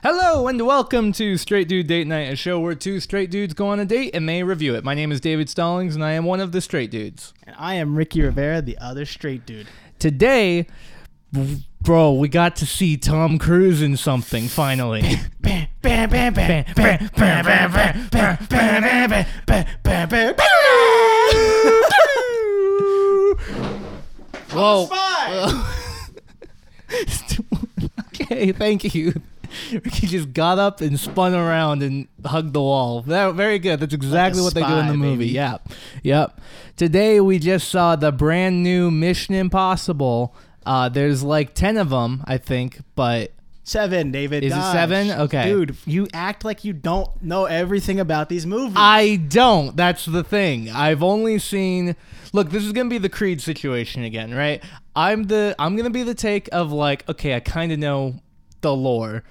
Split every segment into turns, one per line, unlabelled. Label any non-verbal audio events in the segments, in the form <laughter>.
Hello and welcome to Straight Dude Date Night, a show where two straight dudes go on a date and they review it. My name is David Stallings and I am one of the straight dudes.
And I am Ricky Rivera, the other straight dude.
Today, bro, we got to see Tom Cruise in something finally. Whoa. okay, thank you. <laughs> Ricky just got up and spun around and hugged the wall. That, very good. That's exactly what they do in the movie.
baby.
Yep. Yep. Today we just saw the brand new Mission Impossible. Uh, there's like 10 of them, I think, but
Seven, David.
Is it seven? Okay.
Dude, you act like you don't know everything about these movies.
I don't. That's the thing. I've only seen Look, this is going to be the Creed situation again, right? I'm the I'm going to be the take of like, okay, I kind of know the lore,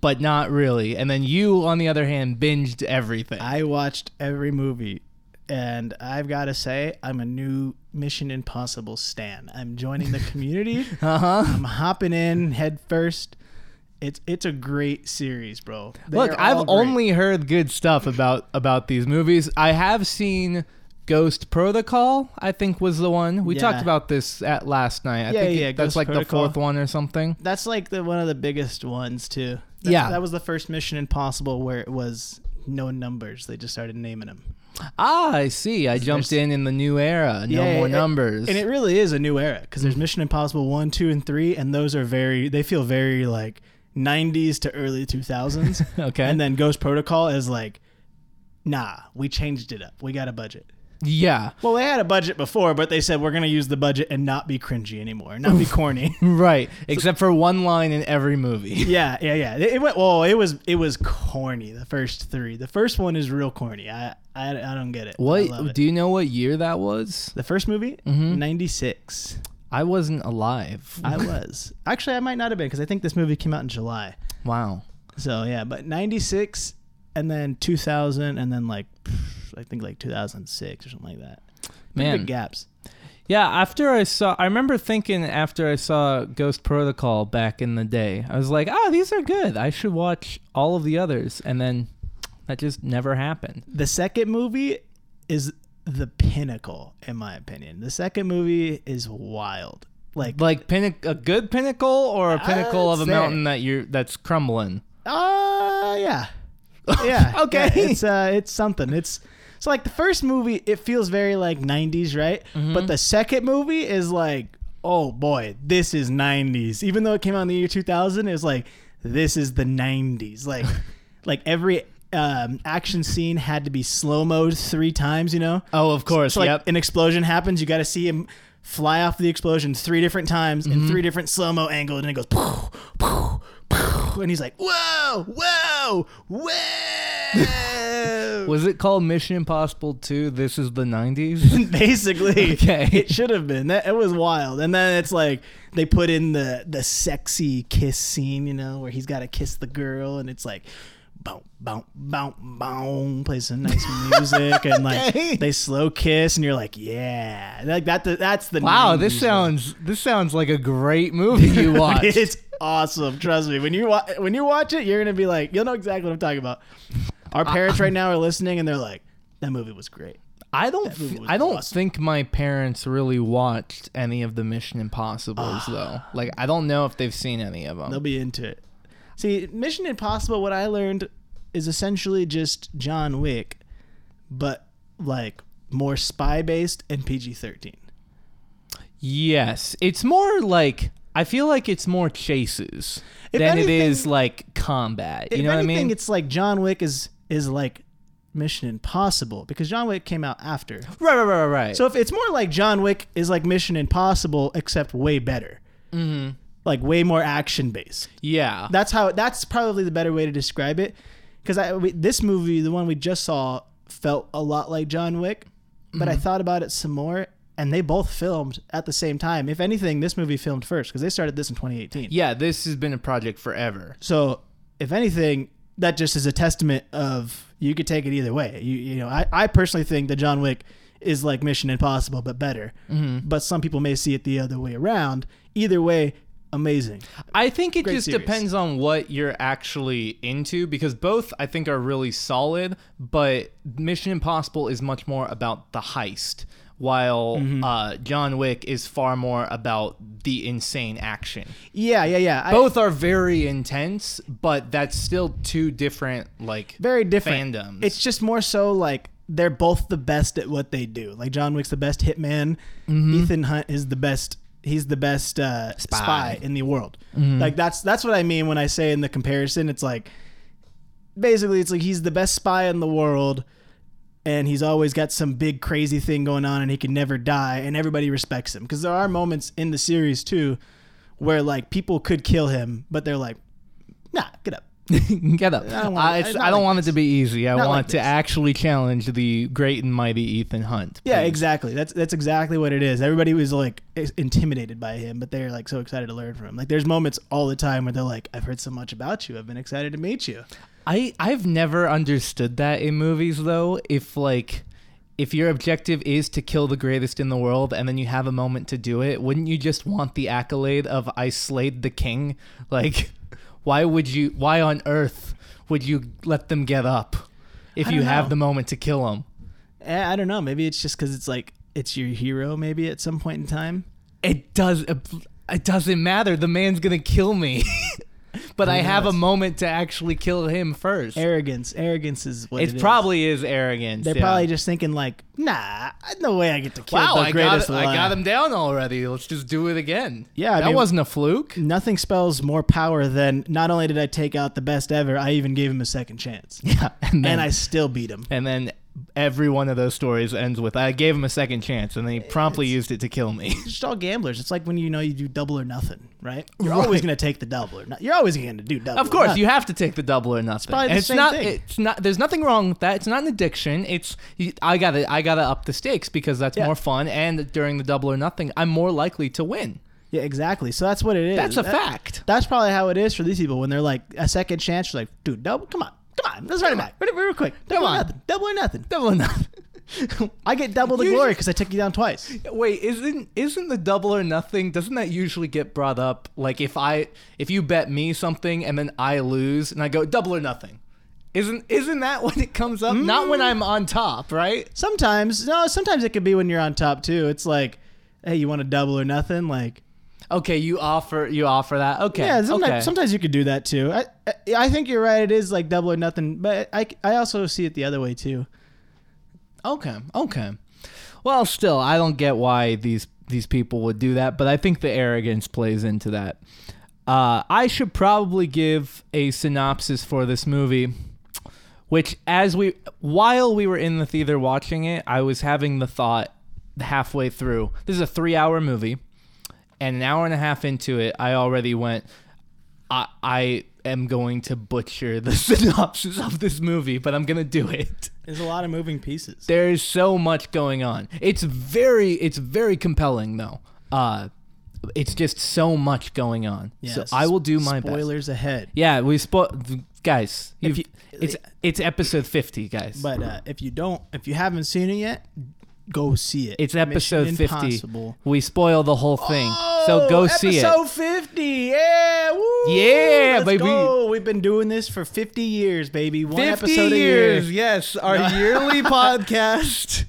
but not really. And then you on the other hand binged everything.
I watched every movie, and I've got to say, I'm a new Mission Impossible stan. I'm joining the community. <laughs>
Uh-huh.
I'm hopping in head first. It's it's a great series, bro. They
Look, I've only heard good stuff about about these movies. I have seen Ghost Protocol, I think was the one. We
Yeah.
talked about this at last night. I
Yeah,
think
yeah,
it- that's
Ghost
like
Protocol.
the fourth one or something.
That's like the one of the biggest ones too. That,
Yeah.
that was the first Mission Impossible where it was no numbers. They just started naming them.
Ah, I see. I jumped
there's-
in in the new era. No
Yeah,
more
it-
numbers.
And it really is a new era because there's Mission Impossible one, two, and three, and those are very. They feel very like 90s to early 2000s. <laughs>
okay.
and then Ghost Protocol is like, nah, we changed it up. We got a budget.
Yeah.
Well, they had a budget before, but they said we're gonna use the budget and not be cringy anymore, not be <laughs> corny. <laughs>
Right. Except for one line in every movie. <laughs>
yeah, yeah, yeah. It, it went. Well, it was it was corny. The first three. The first one is real corny. I I, I don't get it.
What
it.
do you know what year that was?
the first movie?
Mhm.
96.
I wasn't alive.
I was actually I might not have been because I think this movie came out in July.
wow.
So yeah, but 96 and then 2000 and then like I think like 2006 or something like that.
Man.
big gaps.
Yeah, after I saw I remember thinking after I saw Ghost Protocol back in the day. I was like, "Oh, these are good. I should watch all of the others." And then that just never happened.
The second movie is the pinnacle in my opinion. The second movie is wild. Like
Like pinnac- a good pinnacle or a pinnacle of a mountain that you're that's crumbling.
uh yeah. <laughs> Yeah.
Okay.
Yeah, it's uh it's something. It's so like the first movie it feels very like 90s, right?
Mm-hmm.
But the second movie is like oh boy, this is 90s. Even though it came out in the year 2000, it was like this is the 90s. Like <laughs> like every um, action scene had to be slow mode three times, you know?
Oh, of course.
So like
yep.
an explosion happens, you got to see him fly off the explosion three different times
Mm-hmm.
in three different slow mo angles, and it goes, poof, poof, and he's like, whoa, whoa, whoa. <laughs>
Was it called Mission Impossible 2? This is the 90s? <laughs>
Basically,
Okay.
it should have been. That it was wild, and then it's like they put in the the sexy kiss scene, you know, where he's got to kiss the girl, and it's like. Boom, boom, boom, boom. Play some nice <laughs> music and like
Okay.
they slow kiss, and you're like, yeah, like that. That's the
wow, this sounds this sounds like a great movie <laughs> you watched.
it's awesome. Trust me. When you wa- when you watch it, you're gonna be like, you'll know exactly what I'm talking about. Our parents right now are listening, and they're like, that movie was great.
I don't. I don't
awesome.
think my parents really watched any of the Mission Impossibles ah. though. Like, I don't know if they've seen any of them.
They'll be into it. See, Mission Impossible. What I learned is essentially just John Wick, but like more spy based and PG-13.
yes, it's more like I feel like it's more chases
If
than it
anything-
is like combat. You know what I
anything,
mean?
it's like John Wick is is like Mission Impossible because John Wick came out after.
right, right, right, right.
So if it's more like John Wick is like Mission Impossible except way better.
hmm
like way more action based.
yeah,
That's how. That's probably the better way to describe it. Because I we, this movie, the one we just saw, felt a lot like John Wick, but I thought about it some more, and they both filmed at the same time. If anything, this movie filmed first because they started this in 2018.
yeah. This has been a project forever.
So if anything, that just is a testament of you could take it either way. You you know, I I personally think that John Wick is like Mission Impossible but better.
Mm-hmm.
But some people may see it the other way around. Either way, amazing.
I think it
Great
just
series.
depends on what you're actually into because both I think are really solid, but Mission Impossible is much more about the heist, while
Mm-hmm.
uh, John Wick is far more about the insane action.
Yeah, yeah, yeah. I-
Both are very intense, but that's still two different like
very different.
fandoms.
It's just more so like they're both the best at what they do. Like John Wick's the best hitman.
Mm-hmm.
Ethan Hunt is the best. He's the best uh, spy.
Spy.
in the world.
Mm-hmm.
Like that's that's what I mean when I say in the comparison. It's like basically it's like he's the best spy in the world. And he's always got some big crazy thing going on, and he can never die, and everybody respects him. Because there are moments in the series too, where like people could kill him, but they're like, "Nah, get up." <laughs>
Get up.
I don't want-
I, I don't
like
want it to be easy. I
Not
want
like
to actually challenge the great and mighty Ethan Hunt.
Yeah,
please.
exactly. That's that's exactly what it is. Everybody was like intimidated by him, but they're like so excited to learn from him. Like there's moments all the time where they're like, "I've heard so much about you. I've been excited to meet you."
I I've never understood that in movies though. If like if your objective is to kill the greatest in the world and then you have a moment to do it, wouldn't you just want the accolade of I slayed the king? Like why would you why on earth would you let them get up if you
don't
have the moment to kill them?
Eh, I don't know. Maybe it's just because it's like it's your hero. Maybe at some point in time.
It does it doesn't matter. The man's going to kill me. <laughs> but I have a moment to actually kill him first.
Arrogance. Arrogance is what
it
it is.
probably is arrogance.
They're
yeah.
probably just thinking like, "Nah, no way I get to kill
Wow,
the
I got,
greatest
it, I got him down already. Let's just do it again.
Yeah, I
that
mean-
wasn't a fluke.
Nothing spells more power than not only did I take out the best ever, I even gave him a second chance, <laughs>
Yeah, and then
and I still beat him.
and then every one of those stories ends with I gave him a second chance, and then he promptly used it to kill me.
It's just all gamblers. It's like when you know you do double or nothing, right? You're
Right.
always going to take the double or not. You're always going to do double.
of course, you have to take the double or nothing.
probably the
And it's
same
not.
thing.
It's not. There's nothing wrong with that. It's not an addiction. It's you- I gotta. I gotta up the stakes because that's
Yeah.
more fun. And during the double or nothing, I'm more likely to win.
Yeah, exactly. So that's what it is.
That's a
That-
fact.
That's probably how it is for these people when they're like a second chance. You're like, dude, double. Come on, come on. Let's run it back. Run it real quick. Double
Come
or
on.
nothing. Double or nothing.
Double or nothing. <laughs>
I get double the
You
glory because I took you down twice.
Wait, isn't isn't the double or nothing? Doesn't that usually get brought up? Like if I if you bet me something and then I lose and I go double or nothing, isn't isn't that <laughs> when it comes up? Not
Mm.
when I'm on top, right?
Sometimes, no. Sometimes it could be when you're on top too. It's like, hey, you want a double or nothing? Like,
Okay, you offer you offer that. Okay,
yeah. Sometimes,
okay.
sometimes you could do that too. I, I, I think you're right. It is like double or nothing. But I, I also see it the other way too.
Okay, okay. Well, still, I don't get why these these people would do that, but I think the arrogance plays into that. Uh, I should probably give a synopsis for this movie, which, as we while we were in the theater watching it, I was having the thought halfway through. This is a three-hour movie, and an hour and a half into it, I already went. I I am going to butcher the <laughs> synopsis of this movie, but I'm gonna do it.
There's a lot of moving pieces.
There's so much going on. It's very it's very compelling though. Uh it's just so much going on. so I will do my best.
Spoilers ahead.
Yeah, we spoil guys.
If
You've, it's it's episode 50, guys.
But uh, if you don't, if you haven't seen it yet, go see it.
it's episode
Mission
50.
Impossible.
We spoil the whole thing. So go see it.
Episode 50. Yeah. Woo.
Yeah,
Let's
baby.
Go. We've been doing this for 50 years, baby. One
50
episode
years.
a year.
Yes, our <laughs> yearly podcast.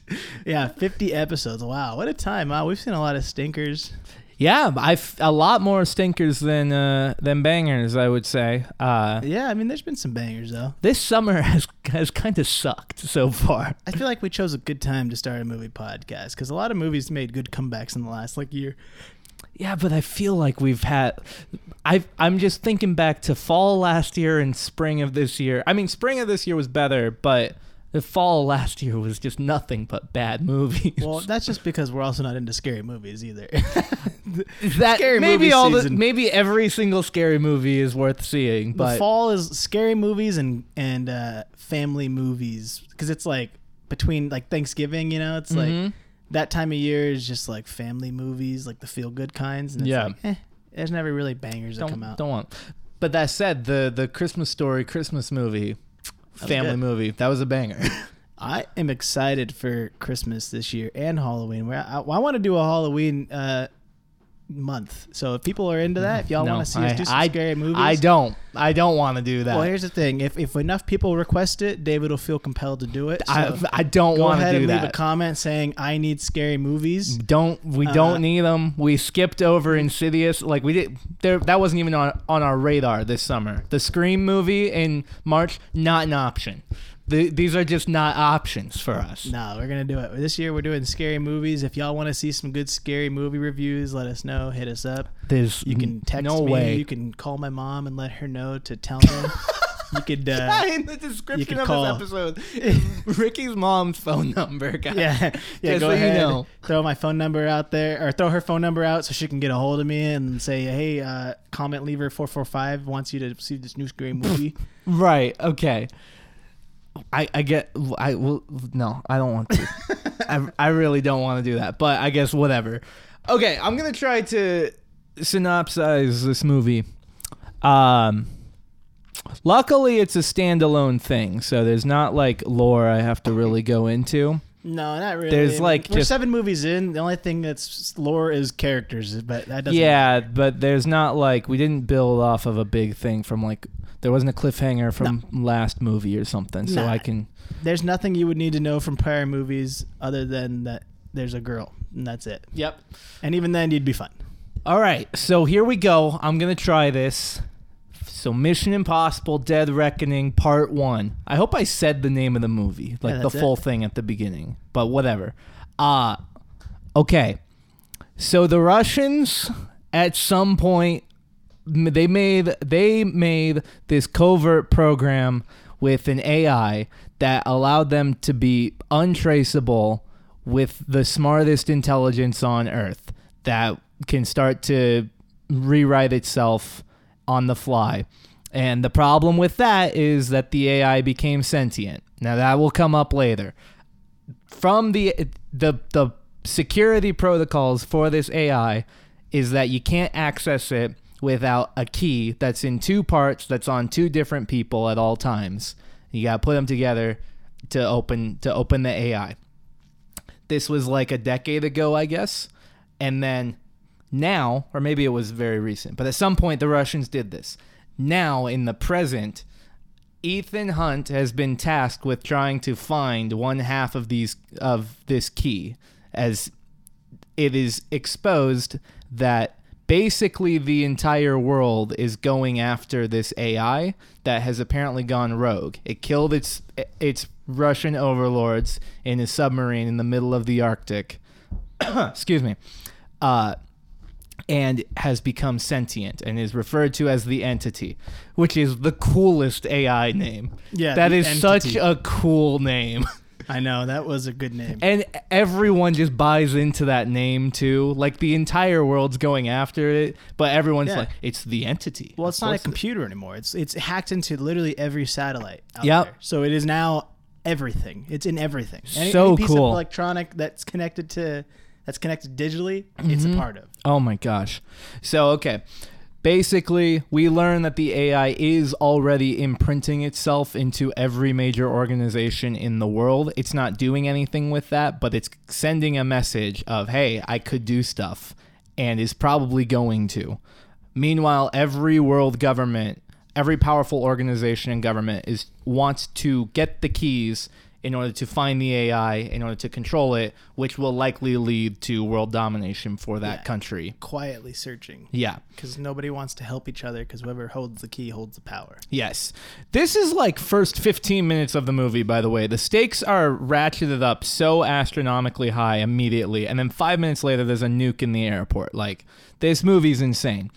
Yeah, 50 episodes. Wow, what a time. Wow, we've seen a lot of stinkers.
Yeah, I've a lot more stinkers than uh than bangers, I would say. Uh
Yeah, I mean, there's been some bangers, though.
this summer <laughs> has has kind of sucked so far.
I feel like we chose a good time to start a movie podcast because a lot of movies made good comebacks in the last like year.
Yeah, but I feel like we've had. I I'm just thinking back to fall last year and spring of this year. I mean, spring of this year was better, but the fall last year was just nothing but bad <laughs> movies.
Well, that's just because we're also not into scary movies either. <laughs>
that
scary
maybe all the maybe every single scary movie is worth seeing,
the
but
fall is scary movies and and uh, family movies because it's like between like Thanksgiving, you know, it's like
Mhm.
That time of year is just like family movies, like the feel good kinds. And it's
Yeah.
like, eh, there's never really bangers that come out.
don't want. But that said, the the Christmas story Christmas movie, family
good.
movie, that was a banger. <laughs> <laughs>
I am excited for Christmas this year and Halloween. Where I, I want to do a Halloween uh, month. So if people are into that, if y'all
No,
want to see us
I-
do some
I-
scary movies,
I don't. I don't want to do that.
Well, here's the thing: if if enough people request it, David will feel compelled to do it. So
I, I don't want to do
and leave a comment saying I need scary movies.
don't we
Uh,
don't need them. We skipped over Insidious. Like we did there that wasn't even on on our radar this summer. The Scream movie in March not an option. The, these are just not options for us.
No, we're gonna do it this year. We're doing scary movies. If y'all want to see some good scary movie reviews, let us know. Hit us up.
There's
You can text
no
me.
way.
You can call my mom and let her know to tell me. <laughs> you could. Uh,
in the description of
call-
this episode, <laughs> Ricky's mom's phone number, guys.
yeah, <laughs> yeah.
Just
go
so you
ahead.
know.
Throw my phone number out there, or throw her phone number out so she can get a hold of me and say, "Hey, uh, comment lever four four five wants you to see this new scary movie."
Right. Okay. I I get I will no I don't want to. I I really don't want to do that. But I guess whatever. Okay, I'm gonna try to synopsize this movie. Um. Luckily, it's a standalone thing, so there's not like lore I have to really go into.
no, not really.
There's, like,
we're
just-
seven movies in. The only thing that's lore is characters, but that doesn't.
Yeah, but there's not like we didn't build off of a big thing from like there wasn't a cliffhanger from last movie or something, so
Nah.
I can.
There's nothing you would need to know from prior movies other than that there's a girl, and that's it.
Yep.
And even then, you'd be fine.
All right, so here we go. I'm gonna try this. So, Mission Impossible: Dead Reckoning Part One. I hope I said the name of the movie, like
Yeah,
the
that's it.
full thing at the beginning, but whatever. Uh okay. So the Russians, at some point, they made they made this covert program with an AI that allowed them to be untraceable with the smartest intelligence on Earth that can start to rewrite itself on the fly. And the problem with that is that the AI became sentient. Now that will come up later. From the the the security protocols for this AI is that you can't access it without a key that's in two parts that's on two different people at all times. You got to put them together to open to open the AI. This was like a decade ago, I guess. And then now, or maybe it was very recent, but at some point the Russians did this. Now, in the present, Ethan Hunt has been tasked with trying to find one half of these of this key as it is exposed that basically the entire world is going after this AI that has apparently gone rogue. It killed its its Russian overlords in a submarine in the middle of the Arctic. <coughs> Excuse me. Uh and has become sentient and is referred to as the entity, which is the coolest AI name.
Yeah,
that is such a cool name. <laughs> <laughs>
I know that was a good name.
And everyone just buys into that name too. Like the entire world's going after it, but everyone's
Yeah.
like, it's the entity.
Well, it's not a computer anymore. It's it's hacked into literally every satellite out
Yep.
there. So it is now everything. It's in everything. Any,
So
any piece
cool.
of electronic that's connected to that's connected digitally, it's
Mm-hmm.
a part of.
Oh my gosh. So, okay. Basically, we learn that the AI is already imprinting itself into every major organization in the world. It's not doing anything with that, but it's sending a message of, hey, I could do stuff, and is probably going to. Meanwhile, every world government, every powerful organization and government is wants to get the keys in order to find the AI, in order to control it, which will likely lead to world domination for that
Yeah.
country.
Quietly searching
Yeah.
because nobody wants to help each other because whoever holds the key holds the power.
Yes. This is like first 15 minutes of the movie, by the way. The stakes are ratcheted up so astronomically high immediately, and then five minutes later, there's a nuke in the airport. Like, this movie's insane.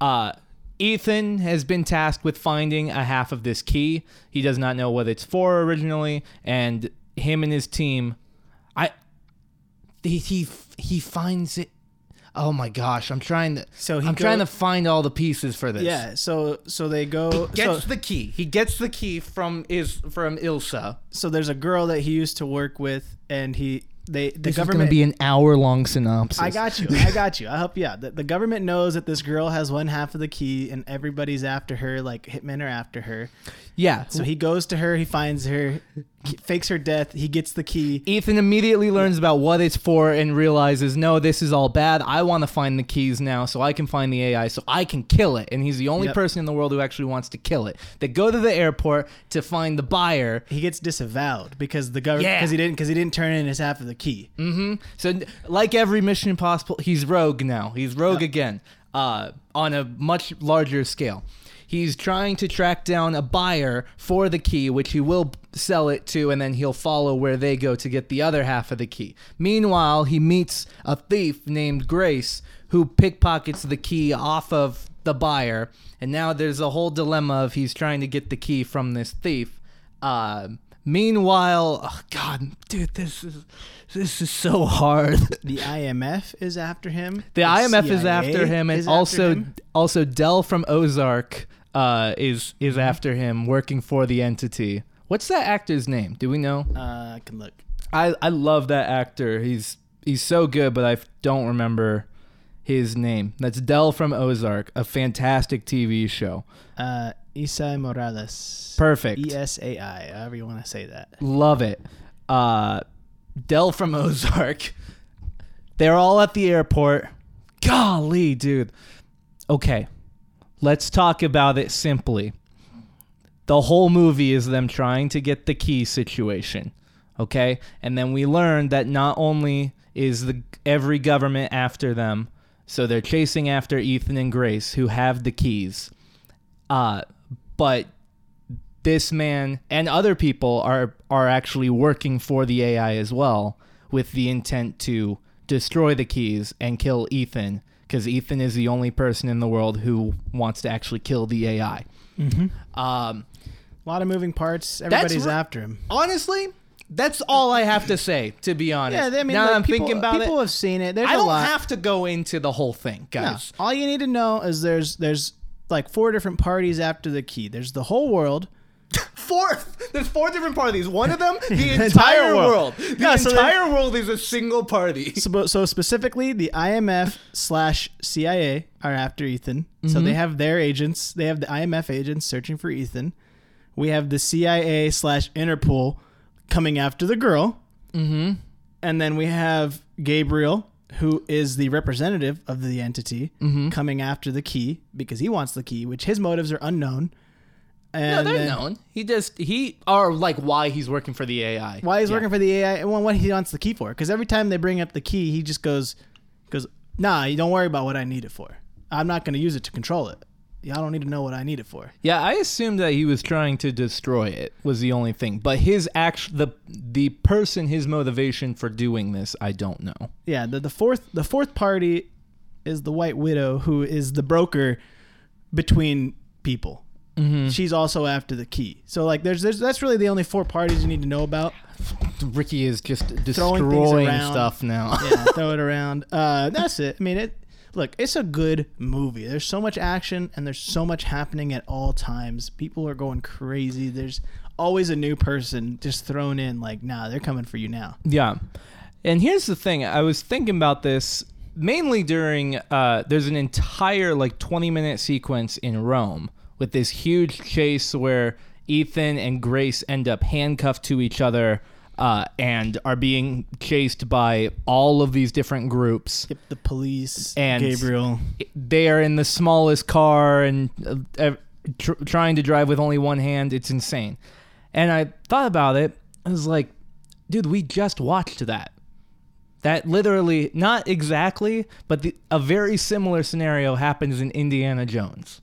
Uh, Ethan has been tasked with finding a half of this key. He does not know what it's for originally, and him and his team, I, he he, he finds it. Oh my gosh, I'm trying to.
So he
I'm
go-
trying to find all the pieces for this
Yeah. So so they go.
gets
so,
the key. He gets the key from is from Ilsa.
so there's a girl that he used to work with, and he they the
this
government
is going to be an hour long synopsis.
I got you. I got you. I'll help you out. The, the government knows that this girl has one half of the key, and everybody's after her. Like hitmen are after her.
Yeah.
So he goes to her. He finds her, fakes her death. He gets the key.
Ethan immediately learns about what it's for and realizes, no, this is all bad. I want to find the keys now so I can find the AI so I can kill it. And he's the only
Yep.
person in the world who actually wants to kill it. They go to the airport to find the buyer.
He gets disavowed because the government
Yeah.
because he didn't because he didn't turn in his half of the key.
hmm So, like every Mission Impossible, he's rogue now. He's rogue again uh, on a much larger scale. He's trying to track down a buyer for the key, which he will sell it to, and then he'll follow where they go to get the other half of the key. Meanwhile, he meets a thief named Grace who pickpockets the key off of the buyer, and now there's a whole dilemma of he's trying to get the key from this thief. Uh, meanwhile, oh God, dude, this is this is so hard. <laughs>
The IMF is after him.
The IMF is after him, and also
him.
also Dell from Ozark uh, is is
Mm-hmm.
after him, working for the entity. What's that actor's name? Do we know?
Uh, I can look.
I I love that actor. He's he's so good, but I f- don't remember his name. That's Dell from Ozark, a fantastic TV show.
Uh, Esai Morales.
Perfect.
E S A I. However you want to say that.
Love it. Uh, Dell from <laughs> Ozark. They're all at the airport. Golly, dude. Okay, let's talk about it simply. The whole movie is them trying to get the key situation. Okay? And then we learn that not only is the every government after them, so they're chasing after Ethan and Grace who have the keys. Uh, but this man and other people are are actually working for the AI as well with the intent to destroy the keys and kill Ethan because Ethan is the only person in the world who wants to actually kill the AI.
Mm-hmm.
Um,
A lot of moving parts. Everybody's
ri-
after him.
honestly, that's all I have to say. To be honest,
Yeah, I mean,
now
like,
I'm
people,
thinking about
people
it,
have seen it. There's
I
a
don't
lot.
have to go into the whole thing,
No.
guys.
All you need to know is there's there's like four different parties after the key. There's the whole world. <laughs>
Four. There's four different parties. One of them, <laughs> the,
The
entire,
entire
world.
world.
The
Yeah, so they-
entire world is a single party. <laughs>
So, so specifically, the IMF slash CIA are after Ethan. So
Mm-hmm.
they have their agents. They have the IMF agents searching for Ethan. We have the CIA slash Interpol coming after the girl.
Mm-hmm.
And then we have Gabriel, who is the representative of the entity,
Mm-hmm.
coming after the key because he wants the key, which his motives are unknown.
No,
And
they're
then
known. He just he or like why he's working for the AI.
Why he's
Yeah.
working for the AI and what he wants the key for? Because every time they bring up the key, he just goes, goes, nah, you don't worry about what I need it for. I'm not going to use it to control it. Yeah, I don't need to know what I need it for.
Yeah, I assumed that he was trying to destroy it was the only thing. But his act the the person his motivation for doing this, I don't know.
Yeah, the, the fourth the fourth party is the White Widow, who is the broker between people.
Mm-hmm.
She's also after the key. So like, there's, there's that's really the only four parties you need to know about.
Ricky is just destroying
around.
stuff now. <laughs>
yeah, <laughs> throw it around. Uh, that's it. I mean, it. Look, it's a good movie. There's so much action and there's so much happening at all times. People are going crazy. There's always a new person just thrown in. Like, nah, they're coming for you now.
Yeah. And here's the thing I was thinking about this mainly during, uh, there's an entire like 20 minute sequence in Rome with this huge chase where Ethan and Grace end up handcuffed to each other. Uh, and are being chased by all of these different groups.
Yep, the police,
And-
Gabriel.
They are in the smallest car and uh, tr- trying to drive with only one hand. It's insane. And I thought about it. I was like, dude, we just watched that. That literally, not exactly, but the, a very similar scenario happens in Indiana Jones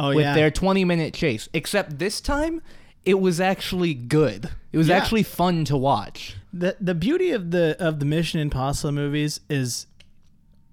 Oh
with
yeah,
their 20 minute chase. Except this time, it was actually good. It was
Yeah.
actually fun to watch.
the the beauty of the of the Mission Impossible movies is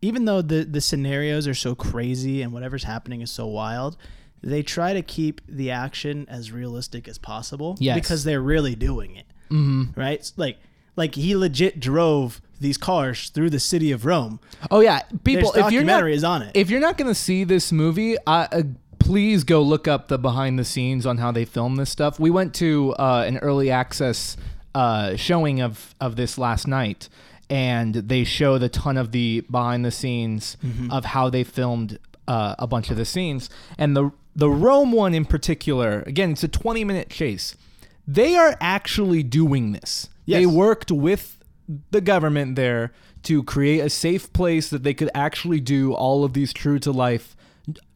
even though the the scenarios are so crazy and whatever's happening is so wild, they try to keep the action as realistic as possible
Yes.
because they're really doing it.
Mm-hmm.
Right? Like like he legit drove these cars through the city of Rome.
Oh, yeah. People,
There's
if you're not.
documentaries on it.
if you're not going to see this movie, I, uh, please go look up the behind the scenes on how they film this stuff. We went to uh, an early access uh, showing of of this last night, and they showed a ton of the behind the scenes of how they filmed uh, a bunch of the scenes, and the the Rome one in particular. Again, it's a twenty minute chase. They are actually doing this. They worked with the government there to create a safe place that they could actually do all of these true to life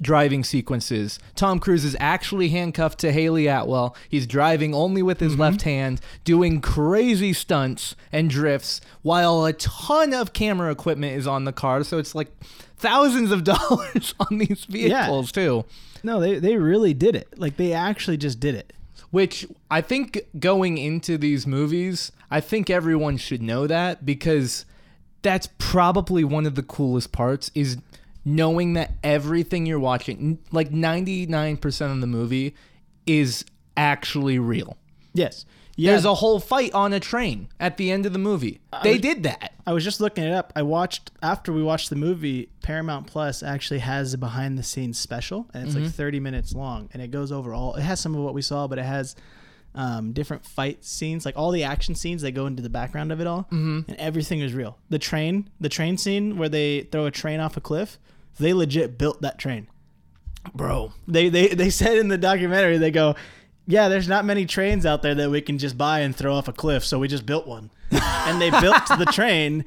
driving sequences. Tom Cruise is actually handcuffed to Hayley Atwell. He's driving only with his mm-hmm. left hand, doing crazy stunts and drifts while a ton of camera equipment is on the car. So it's like thousands of <laughs> dollars on these vehicles too.
No, they they really did it. Like they actually just did it.
Which I think going into these movies, I think everyone should know that because that's probably one of the coolest parts is knowing that everything you're watching, like 99% of the movie, is actually real.
Yes. Yeah.
There's a whole fight on a train at the end of the movie. They did that.
I was just looking it up. I watched after we watched the movie. Paramount Plus actually has a behind the scenes special, and it's
Mm-hmm.
like 30 minutes long, and it goes over all. It has some of what we saw, but it has um, different fight scenes, like all the action scenes. They go into the background of it all, mm-hmm. and everything is real. The train, the train scene where they throw a train off a cliff, they legit built that train.
Bro.
They they they said in the documentary, they go. Yeah, there's not many trains out there that we can just buy and throw off a cliff, so we just built one. <laughs> and they built the train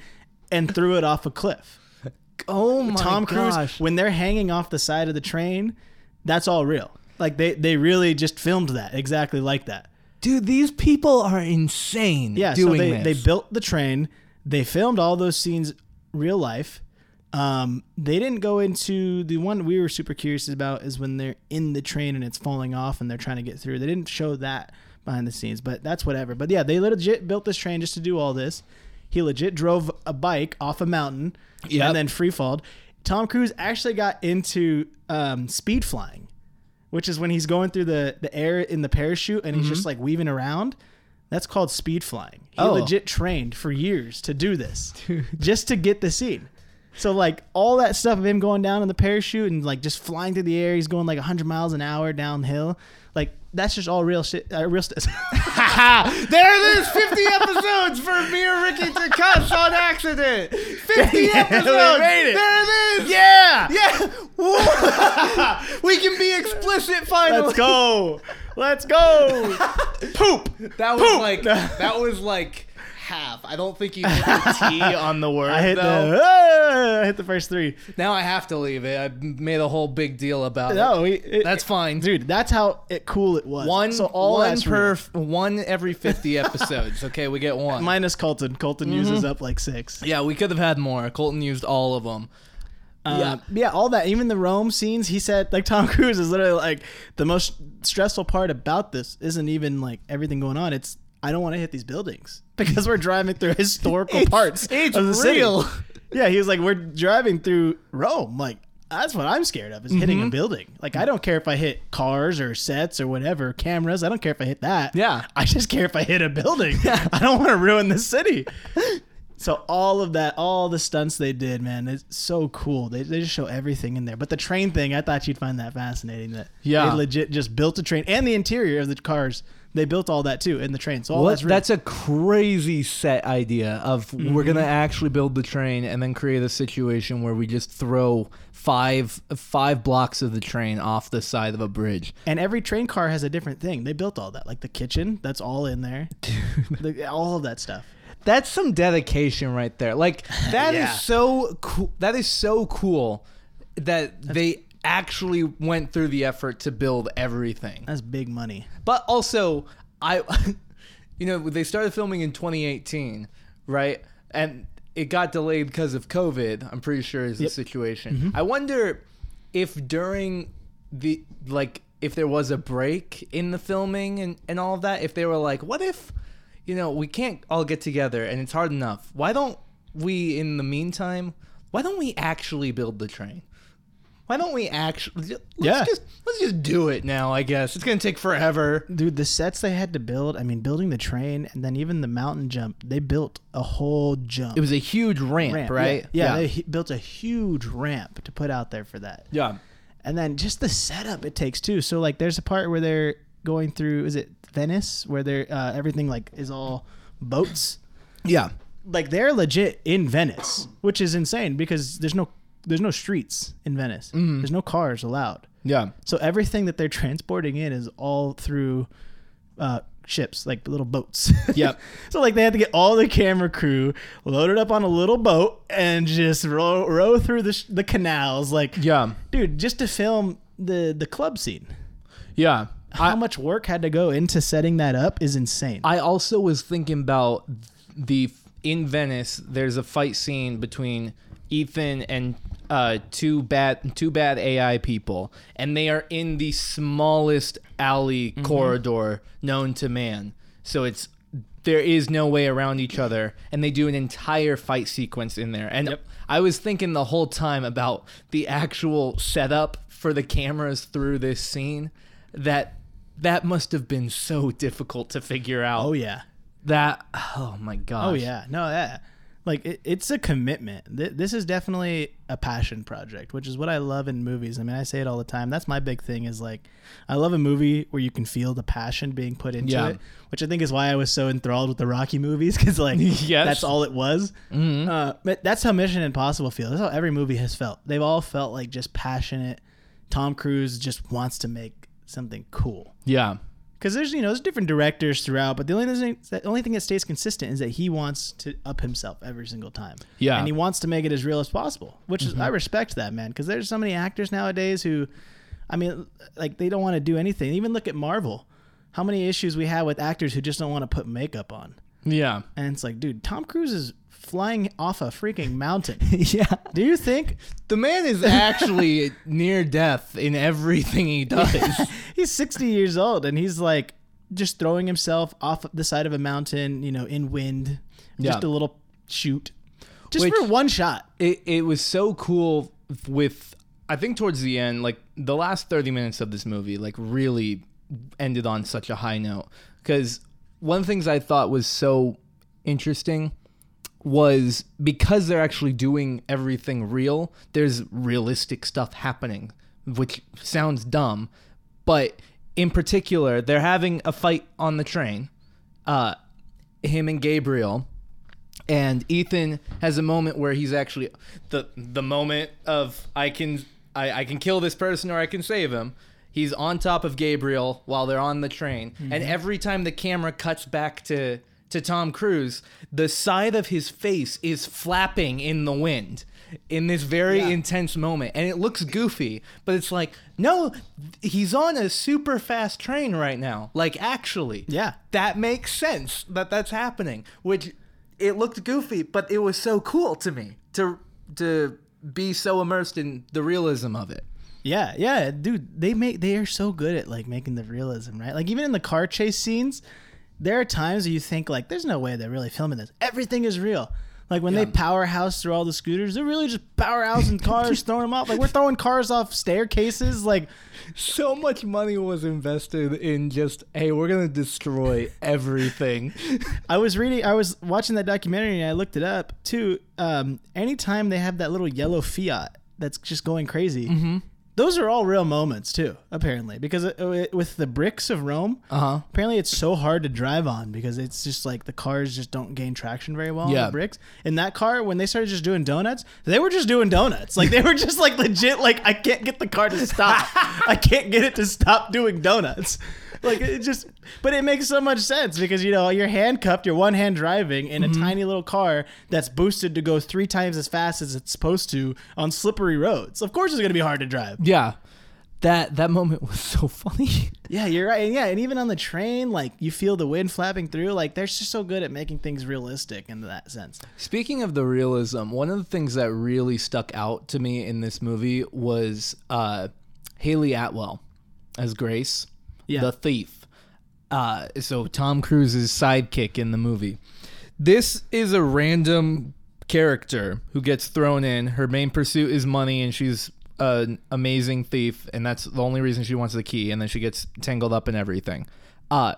and threw it off a cliff.
Oh my
Tom Cruise,
gosh.
when they're hanging off the side of the train, that's all real. Like they, they really just filmed that exactly like that.
Dude, these people are insane
Yeah,
doing
so they,
this.
they built the train, they filmed all those scenes real life. Um, they didn't go into the one we were super curious about is when they're in the train and it's falling off and they're trying to get through. They didn't show that behind the scenes, but that's whatever. But yeah, they legit built this train just to do all this. He legit drove a bike off a mountain
Yep.
and then free falled. Tom Cruise actually got into um, speed flying, which is when he's going through the, the air in the parachute and he's just mm-hmm. like weaving around. That's called speed flying. He
Oh.
legit trained for years to do this <laughs> just to get the scene. So like all that stuff of him going down in the parachute and like just flying through the air, he's going like 100 miles an hour downhill. That's just all real shit. Uh, real st- <laughs> <laughs>
there it is 50 episodes for me or Ricky to cuss on accident. 50 <laughs>
Yeah,
episodes.
we made it.
There it is.
yeah.
Yeah. we can be explicit finally.
Let's go. Let's go. Poop.
That was
Poop.
like that was like half. I don't think you hit the T <laughs> on the word
I hit
though.
the ah, I hit the first three.
Now I have to leave it. I made a whole big deal about it.
No, we, it,
That's fine.
dude. That's how it cool it was.
One,
so all
one per
real.
one every 50 episodes. Okay, we get one.
minus Colton. Colton
Mm-hmm.
uses up like six.
yeah, we could have had more. Colton used all of them.
Uh,
Yeah.
yeah, all that. Even the Rome scenes, he said, like Tom <laughs> Cruise is literally like the most stressful part about this isn't even like everything going on. It's I don't want to hit these buildings <laughs> because we're driving through historical <laughs>
It's-
parts
it's
of the city. <laughs> Yeah, he was like, we're driving through Rome. Like that's what I'm scared of is hitting
Mm-hmm.
a building. Like I don't care if I hit cars or sets or whatever, cameras. I don't care if I hit that.
Yeah.
I just care if I hit a building. I don't want to ruin the city. So all of that, all the stunts they did, man, it's so cool. They, they just show everything in there. But the train thing, I thought you'd find that fascinating. That
Yeah.
they legit just built a train and the interior of the cars. They built all that too in the train. So all
What?
that's
That's, a crazy set idea of we're gonna mm-hmm. actually build the train and then create a situation where we just throw five five blocks of the train off the side of a bridge.
and every train car has a different thing. They built all that, like the kitchen. That's all in there. The- all of that stuff.
That's some dedication right there. Like that <laughs> is
Yeah.
so cool. That is so cool that they actually went through the effort to build everything.
That's big money.
But also, I, <laughs> you know, they started filming in 2018, right? And it got delayed because of COVID. I'm pretty sure is the situation. Mm-hmm. I wonder if during the like if there was a break in the filming and and all of that, if they were like, what if, you know, we can't all get together and it's hard enough. Why don't we, in the meantime, why don't we actually build the train? Why don't we actually? Let's
Yeah.
just let's just do it now. I guess it's gonna take forever.
Dude, the sets they had to build, I mean, building the train and then even the mountain jump, they built a whole jump.
It was a huge ramp,
ramp,
right?
Yeah, yeah, they he- built a huge ramp to put out there for that.
yeah.
And then just the setup it takes too. So like there's a part where they're going through is it Venice where they're uh, everything like is all boats.
Yeah.
Like they're legit in Venice, which is insane because there's no there's no streets in Venice. There's no cars allowed.
Yeah.
So everything that they're transporting in is all through uh, ships, like little boats. <laughs>
Yep.
so like they had to get all the camera crew loaded up on a little boat and just row, row through the sh- the canals, like
Yeah.
dude, just to film the the club scene.
Yeah.
How much work had to go into setting that up is insane.
I also was thinking about the in Venice. There's a fight scene between Ethan and uh, two bad two bad AI people, and they are in the smallest alley corridor known to man. So it's there is no way around each other, and they do an entire fight sequence in there. And I was thinking the whole time about the actual setup for the cameras through this scene. That that must have been so difficult to figure out.
oh yeah.
That oh my gosh.
Oh yeah, no, yeah, like it, it's a commitment. Th- this is definitely a passion project, which is what I love in movies. I mean, I say it all the time. That's my big thing. Is like, I love a movie where you can feel the passion being put into
Yeah.
it, which I think is why I was so enthralled with the Rocky movies because like <laughs>
Yes.
that's all it was. Uh, but that's how Mission Impossible feels. That's how every movie has felt. They've all felt like just passionate. Tom Cruise just wants to make something cool
Yeah.
Because there's you know there's different directors throughout, but the only thing the only thing that stays consistent is that he wants to up himself every single time.
Yeah.
and he wants to make it as real as possible, which is I mm-hmm. respect that man because there's so many actors nowadays who, I mean, like they don't want to do anything. Even look at Marvel, how many issues we have with actors who just don't want to put makeup on,
Yeah.
and it's like, dude, Tom Cruise is flying off a freaking mountain. <laughs>
yeah.
do you think
The man is actually <laughs> near death in everything he does. <laughs>
he's 60 years old and he's like just throwing himself off the side of a mountain, you know, in wind, just
Yeah.
a little shoot, just
Which-
for one shot.
it it was so cool with I think towards the end, like the last 30 minutes of this movie, like really ended on such a high note. Because one of the things I thought was so interesting was because they're actually doing everything real, there's realistic stuff happening, which sounds dumb. But in particular, they're having a fight on the train. Uh, him and Gabriel and Ethan has a moment where he's actually the the moment of I can I, I can kill this person or I can save him. He's on top of Gabriel while they're on the train, and every time the camera cuts back to to Tom Cruise, the side of his face is flapping in the wind in this very
Yeah.
intense moment, and it looks goofy, but it's like no, he's on a super fast train right now. Like actually,
Yeah.
that makes sense that that's happening which it looked goofy but it was so cool to me to to be so immersed in the realism of it
Yeah, yeah, dude, they make they are so good at like making the realism, right? Like even in the car chase scenes, there are times you think like there's no way they're really filming this. Everything is real. Like when they powerhouse through all the scooters, they're really just powerhousing <laughs> cars, throwing them off. Like we're throwing cars off staircases. Like
so much money was invested in just hey we're gonna destroy everything <laughs>
I was reading, I was watching that documentary and I looked it up too. Um, anytime they have that little yellow Fiat that's just going crazy, those are all real moments too, apparently. Because it, it- with the bricks of Rome,
uh-huh
apparently it's so hard to drive on because it's just like the cars just don't gain traction very well on
Yeah.
the bricks. In that car, when they started just doing donuts, they were just doing donuts. Like they were just like legit. Like I can't get the car to stop. <laughs> I can't get it to stop doing donuts. Like it just, but it makes so much sense because you know you're handcuffed, you're one hand driving in a tiny little car that's boosted to go three times as fast as it's supposed to on slippery roads. Of course, it's gonna be hard to drive.
yeah that that moment was so <laughs> funny
Yeah, you're right. And yeah, and even on the train, like you feel the wind flapping through. Like they're just so good at making things realistic in that sense.
Speaking of the realism, one of the things that really stuck out to me in this movie was uh, Hayley Atwell as Grace,
Yeah.
the thief. Uh, so Tom Cruise's sidekick in the movie. This is a random character who gets thrown in. Her main pursuit is money, and she's an amazing thief, and that's the only reason she wants the key. And then she gets tangled up in everything. Uh,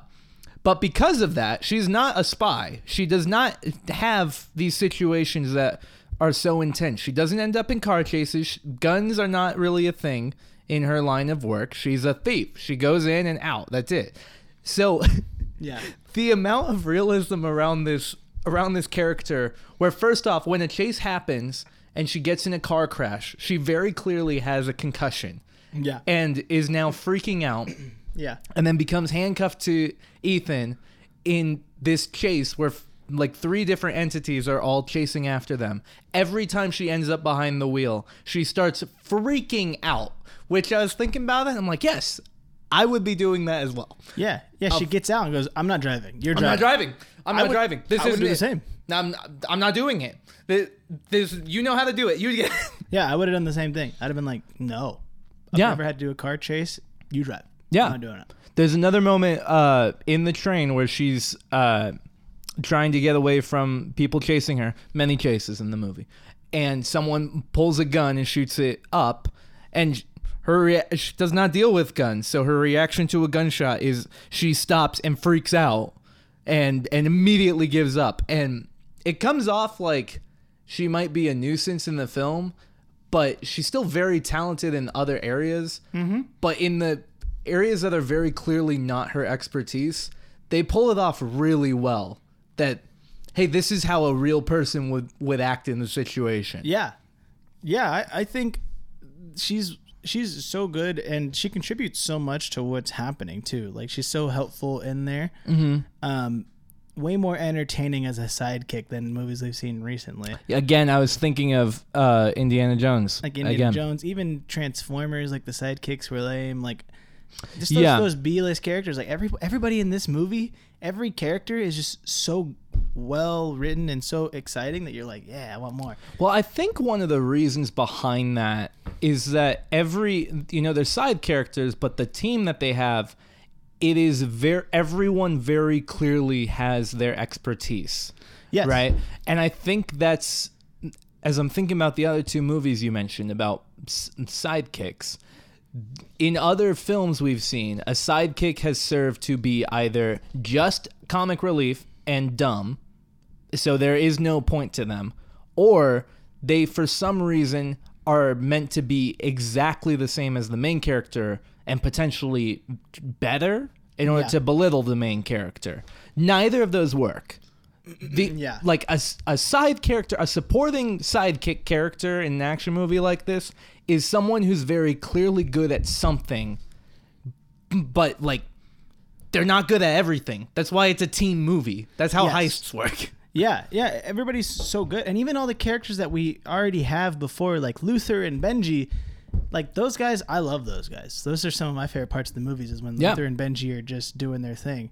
but because of that, she's not a spy. She does not have these situations that are so intense. She doesn't end up in car chases. Guns are not really a thing in her line of work. She's a thief. She goes in and out. That's it. So <laughs>
Yeah.
the amount of realism around this around this character where first off when a chase happens and she gets in a car crash she very clearly has a concussion
Yeah.
and is now freaking out <clears throat>
Yeah.
and then becomes handcuffed to Ethan in this chase where like three different entities are all chasing after them. Every time she ends up behind the wheel, she starts freaking out. Which I was thinking about it, I'm like, yes, I would be doing that as well.
Yeah. Yeah. She gets out and goes, I'm not driving. You're driving.
I'm
driving.
not driving. I'm
I
not
would-
driving. This
I would
is
do the same.
I'm I'm not doing it. This, this you know how to do it. You get <laughs>
Yeah. I would have done the same thing. I'd have been like, no. I've
Yeah.
never had to do a car chase. You drive.
Yeah.
I'm not doing it.
There's another moment uh, in the train where she's uh, trying to get away from people chasing her. Many chases in the movie, and someone pulls a gun and shoots it up, and her rea- she does not deal with guns. So her reaction to a gunshot is she stops and freaks out, and and immediately gives up. And it comes off like she might be a nuisance in the film, but she's still very talented in other areas. Mm-hmm. But in the areas that are very clearly not her expertise, they pull it off really well. That hey, this is how a real person would would act in the situation.
Yeah. Yeah. I, I think she's she's so good and she contributes so much to what's happening too. Like she's so helpful in there. Mm-hmm. Um, way more entertaining as a sidekick than movies we've seen recently.
Again, I was thinking of uh, Indiana Jones.
Like Indiana
Again.
Jones, even Transformers, like the sidekicks were lame. Like just those,
Yeah.
those B list characters. Like every everybody in this movie, every character is just so well written and so exciting that you're like, yeah, I want more.
Well, I think one of the reasons behind that is that every you know they're side characters, but the team that they have, it is very everyone very clearly has their expertise,
Yes.
right? And I think that's as I'm thinking about the other two movies you mentioned about s- sidekicks. In other films we've seen, a sidekick has served to be either just comic relief and dumb, so there is no point to them or they for some reason are meant to be exactly the same as the main character and potentially better in order
Yeah.
to belittle the main character neither of those work the <clears throat>
Yeah.
like a side character a supporting sidekick character in an action movie like this is someone who's very clearly good at something but like they're not good at everything that's why it's a team movie that's how
Yes.
heists work <laughs>
Yeah, yeah, everybody's so good, and even all the characters that we already have before, like Luther and Benji, like those guys. I love those guys. Those are some of my favorite parts of the movies. Is when
Yeah.
Luther and Benji are just doing their thing.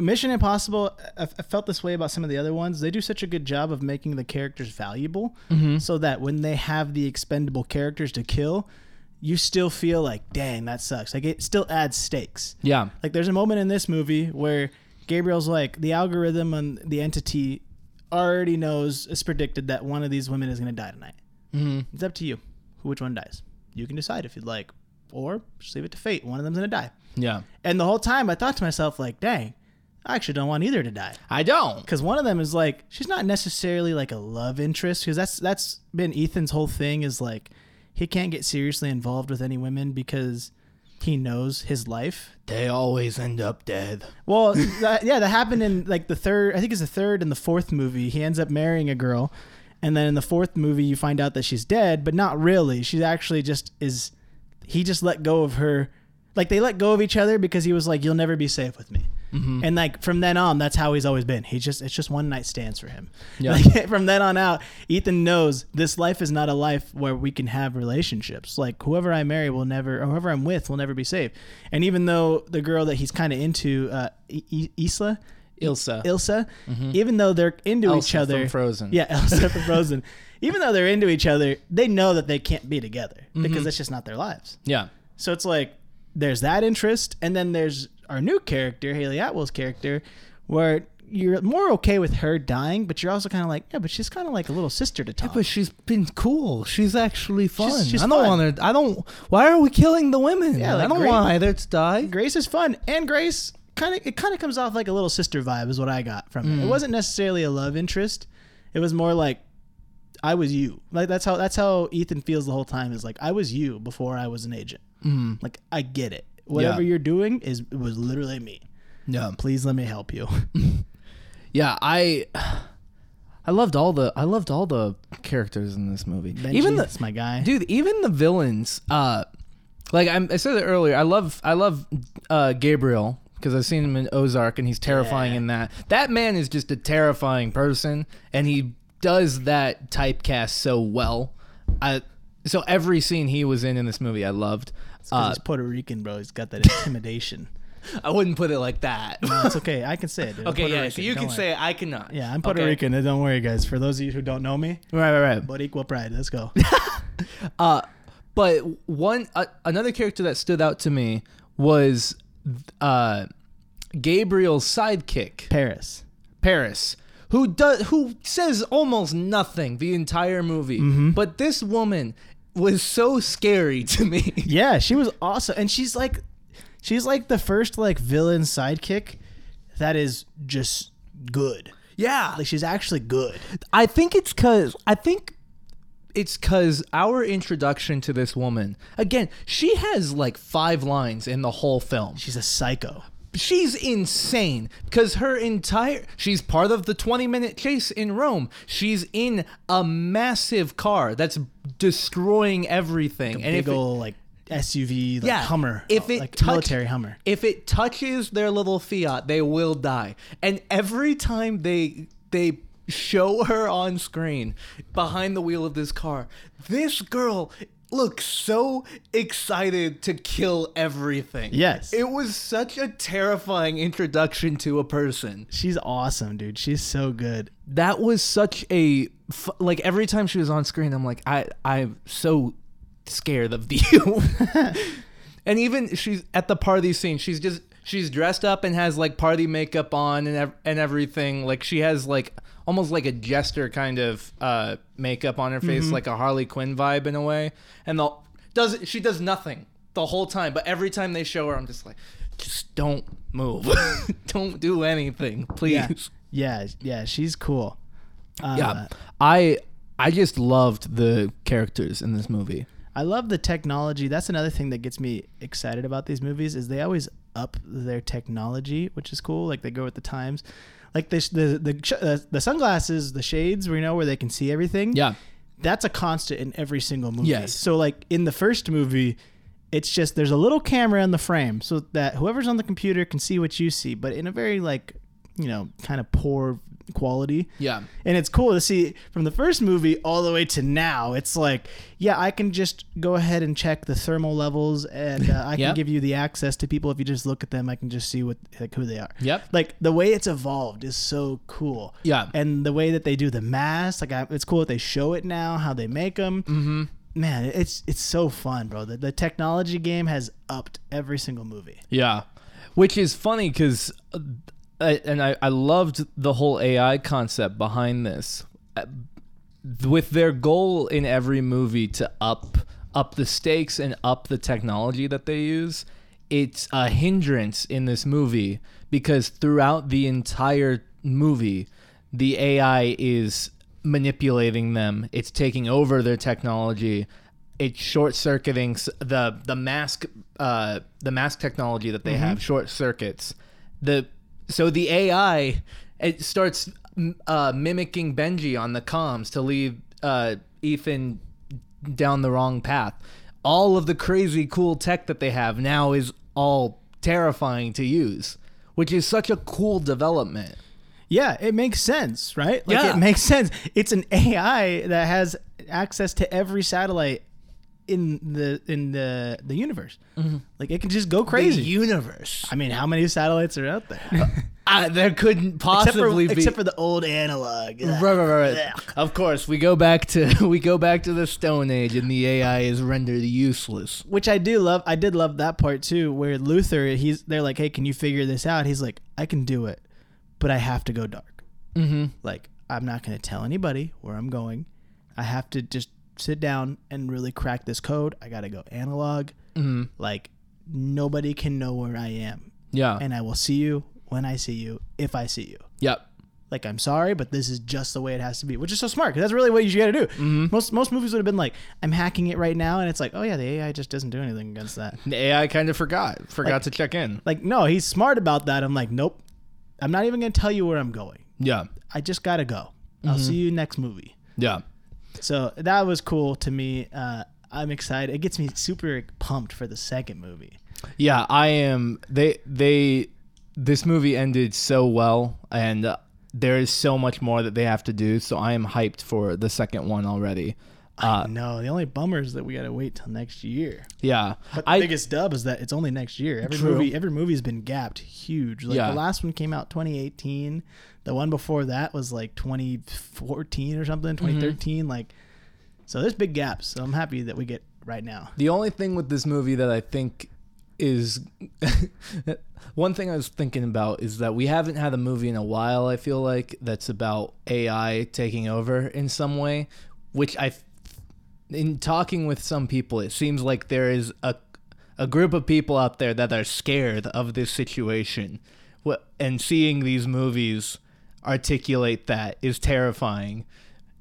Mission Impossible. I, I felt this way about some of the other ones. They do such a good job of making the characters valuable, mm-hmm. so that when they have the expendable characters to kill, you still feel like, dang, that sucks. Like it still adds stakes.
yeah
Like there's a moment in this movie where Gabriel's like the algorithm and the entity already knows it's predicted that one of these women is going to die tonight.
mm-hmm.
It's up to you which one dies. You can decide if you'd like, or just leave it to fate. One of them's going to die.
yeah
And the whole time I thought to myself like, dang, I actually don't want either to die.
I don't.
Because one of them is like she's not necessarily like a love interest because that's that's been Ethan's whole thing is like he can't get seriously involved with any women because he knows his life
They always end up dead.
Well, that, yeah, that happened in like the third. I think it's the third and the fourth movie. He ends up marrying a girl, and then in the fourth movie, you find out that she's dead, but not really. She actually just is. He just let go of her. Like they let go of each other because he was like, "You'll never be safe with me."
Mm-hmm.
And like from then on, that's how he's always been. He just it's just one night stands for him.
Yeah. <laughs>
Like, from then on out, Ethan knows this life is not a life where we can have relationships. Like whoever I marry will never, or whoever I'm with will never be safe. And even though the girl that he's kind of into, uh, I- Isla,
Ilsa.
Ilsa, even though they're into
Mm-hmm. Elsa
each other,
from Frozen.
yeah, <laughs> Elsa from Frozen. Even though they're into each other, they know that they can't be together
Mm-hmm.
because that's just not their lives.
yeah.
So it's like there's that interest, and then there's our new character, Hayley Atwell's character, where you're more okay with her dying, but you're also kind of like, yeah, but she's kind of like a little sister to Tom.
Yeah, But she's been cool. She's actually fun.
she's
I don't
fun.
want her. I don't. Why are we killing the women?
Yeah, like
I don't want either to die.
Grace is fun, and Grace kind of it kind of comes off like a little sister vibe, is what I got from it. It wasn't necessarily a love interest. It was more like I was you. Like that's how that's how Ethan feels the whole time. Is like I was you before I was an agent.
Mm.
Like I get it. Whatever
Yeah.
you're doing is was literally me.
Yeah.
Please let me help you. <laughs>
Yeah, I I loved all the I loved all the characters in this movie.
Benji,
even the
that's my guy.
dude, even the villains. Uh, like I'm, I said it earlier. I love I love uh, Gabriel because I've seen him in Ozark and he's terrifying
Yeah.
in that. That man is just a terrifying person, and he does that typecast so well. I so every scene he was in in this movie, I loved. Uh,
he's Puerto Rican, bro. He's got that intimidation. <laughs>
I wouldn't put it like that.
No, it's okay. <laughs> I can say it. Dude.
Okay,
Puerto
yeah.
Rican,
So you
don't
can
worry.
say it. I cannot.
Yeah, I'm Puerto
Okay.
Rican. Don't worry, guys. For those of you who don't know me,
Right, right, right.
but equal pride. Let's go. <laughs>
Uh, but one uh, another character that stood out to me was uh, Gabriel's sidekick,
Paris.
Paris, who does who says almost nothing the entire movie. But this woman was so scary <laughs> to me.
Yeah, she was awesome, and she's like, she's like the first like villain sidekick that is just good.
yeah,
Like she's actually good.
I think it's cause I think it's cause our introduction to this woman again. She has like five lines in the whole film.
She's a psycho.
She's insane because her entire she's part of the 20 minute chase in Rome. She's in a massive car that's destroying everything. and
Big
if it,
like SUV, like
Yeah,
Hummer,
if oh, it
like
touch-
military Hummer.
if it touches their little Fiat, they will die. And every time they they show her on screen behind the wheel of this car, this girl looks so excited to kill everything.
Yes.
It was such a terrifying introduction to a person.
She's awesome, dude. She's so good.
That was such a like every time she was on screen I'm like I I'm so scared of <laughs> you. <laughs> and even she's at the party scene, she's just she's dressed up and has like party makeup on and ev- and everything. Like she has like almost like a jester kind of uh makeup on her face, like a Harley Quinn vibe in a way. And the does she does nothing the whole time, but every time they show her I'm just like just don't move. <laughs> don't do anything, please.
Yeah, yeah, yeah. She's cool. Uh,
yeah i i just loved the characters in this movie
I love the technology. That's another thing that gets me excited about these movies is they always up their technology, which is cool. Like they go with the times. Like the the the, the sunglasses, the shades, where you know where they can see everything.
yeah
that's a constant in every single movie.
Yes.
So like in the first movie, it's just there's a little camera in the frame so that whoever's on the computer can see what you see, but in a very like you know kind of poor quality.
yeah
And it's cool to see from the first movie all the way to now. It's like, yeah, I can just go ahead and check the thermal levels, and uh, I <laughs> can give you the access to people. If you just look at them, I can just see what like who they are.
Yep.
Like the way it's evolved is so cool.
Yeah.
And the way that they do the masks, like I, it's cool that they show it now, how they make them. Mm-hmm. Man, it's it's so fun, bro. The, the technology game has upped every single movie.
yeah which is funny because and I, I loved the whole ai concept behind this. Uh, with their goal in every movie to up up the stakes and up the technology that they use it's a hindrance in this movie because throughout the entire movie the ai is manipulating them. It's taking over their technology. It's short circuiting the the mask uh the mask technology that they have short circuits. The so the ai it starts uh, mimicking benji on the comms to lead uh ethan down the wrong path all of the crazy cool tech that they have now is all terrifying to use which is such a cool development
Yeah, it makes sense, right? Like
Yeah.
it makes sense. It's an AI that has access to every satellite in the in the the universe. Like it can just go
the
crazy.
universe
I mean, how many satellites are out there?
uh, there couldn't <laughs>
except, for,
possibly be
except for the old analog.
Right, right, right, right. Of course, we go back to <laughs> we go back to the Stone Age, and the AI is rendered useless.
Which I do love. I did love that part too, where Luther, he's they're like, "Hey, can you figure this out?" He's like, "I can do it, but I have to go dark.
Mm-hmm.
Like, I'm not going to tell anybody where I'm going. I have to just sit down and really crack this code. I got to go analog.
Mm-hmm.
Like, nobody can know where I am,
Yeah.
and I will see you when I see you, if I see you.
yep.
Like I'm sorry, but this is just the way it has to be, which is so smart because that's really what you got to do.
Mm-hmm.
Most most movies would have been like, I'm hacking it right now, and it's like, oh yeah, the AI just doesn't do anything against that.
The AI kind of forgot, forgot
Like-
to check in.
Like no, he's smart about that. I'm like, nope, I'm not even gonna tell you where I'm going.
Yeah,
I just gotta go. I'll
Mm-hmm.
see you next movie.
yeah,
So that was cool to me. Uh, I'm excited. It gets me super pumped for the second movie.
yeah. I am. They they. This movie ended so well, and uh, there is so much more that they have to do. So I am hyped for the second one already. Uh,
I know. The only bummer is that we gotta wait till next year.
yeah,
But the
I
biggest dub is that it's only next year. Every
True.
movie, every movie's been gapped huge. Like
Yeah.
the last one came out 2018. The one before that was like 2014 or something,
Mm-hmm.
2013. Like, so there's big gaps. So I'm happy that we get right now.
The only thing with this movie that I think is <laughs> one thing I was thinking about is that we haven't had a movie in a while. I feel like that's about AI taking over in some way, which I, in talking with some people, it seems like there is a a group of people out there that are scared of this situation, What and seeing these movies articulate that is terrifying.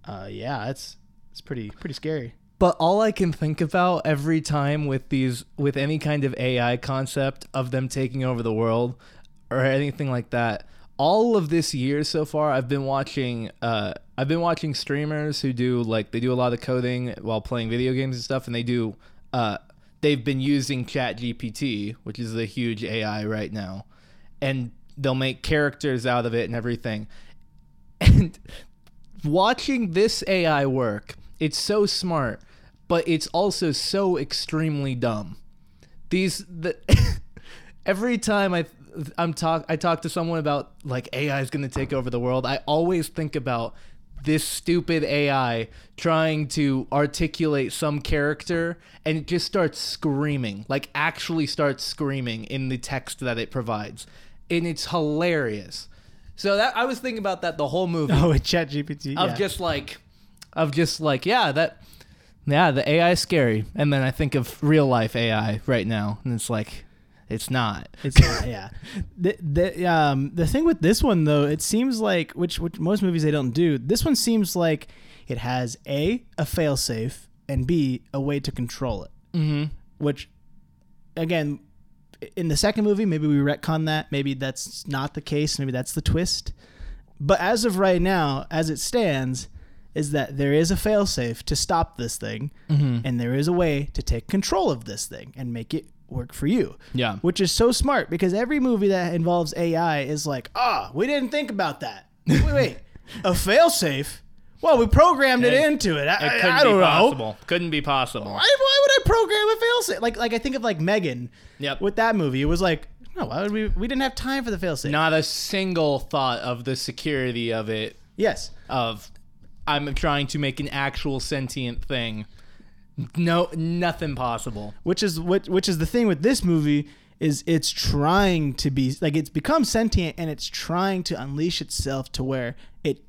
Uh, yeah, it's it's pretty pretty scary.
But all I can think about every time with these with any kind of AI concept of them taking over the world or anything like that, all of this year so far I've been watching uh I've been watching streamers who do like they do a lot of coding while playing video games and stuff and they do uh they've been using ChatGPT, which is a huge AI right now. And they'll make characters out of it and everything. And watching this AI work, it's so smart, but it's also so extremely dumb. These the <laughs> every time I I'm talk I talk to someone about like AI is going to take over the world, I always think about this stupid AI trying to articulate some character and it just starts screaming, like actually starts screaming in the text that it provides. And it's hilarious. So that I was thinking about that the whole movie
Oh, with ChatGPT.
of
yeah.
just like of just like yeah that yeah the AI is scary and then I think of real life AI right now and it's like it's not
It's not, yeah. <laughs> The, the um the thing with this one though, it seems like which which most movies they don't do. This one seems like it has a a failsafe and b a way to control it.
mm-hmm.
Which, again, in the second movie, maybe we retcon that. Maybe that's not the case. Maybe that's the twist. But as of right now, as it stands, is that there is a failsafe to stop this thing,
Mm-hmm.
and there is a way to take control of this thing and make it work for you
yeah
which is so smart because every movie that involves AI is like, ah, we didn't think about that. Wait, wait, <laughs> a failsafe? Well, we programmed it,
It-
into it. I,
it couldn't
I don't
be
know.
possible couldn't be possible
Why, why would I program a failsafe? Like, like I think of like Megan
Yep.
with that movie. It was like, no, why would we? We didn't have time for the failsafe.
not a single thought of the security of it
Yes,
of I'm trying to make an actual sentient thing no nothing possible
which is what which is the thing with this movie is it's trying to be like it's become sentient and it's trying to unleash itself to where it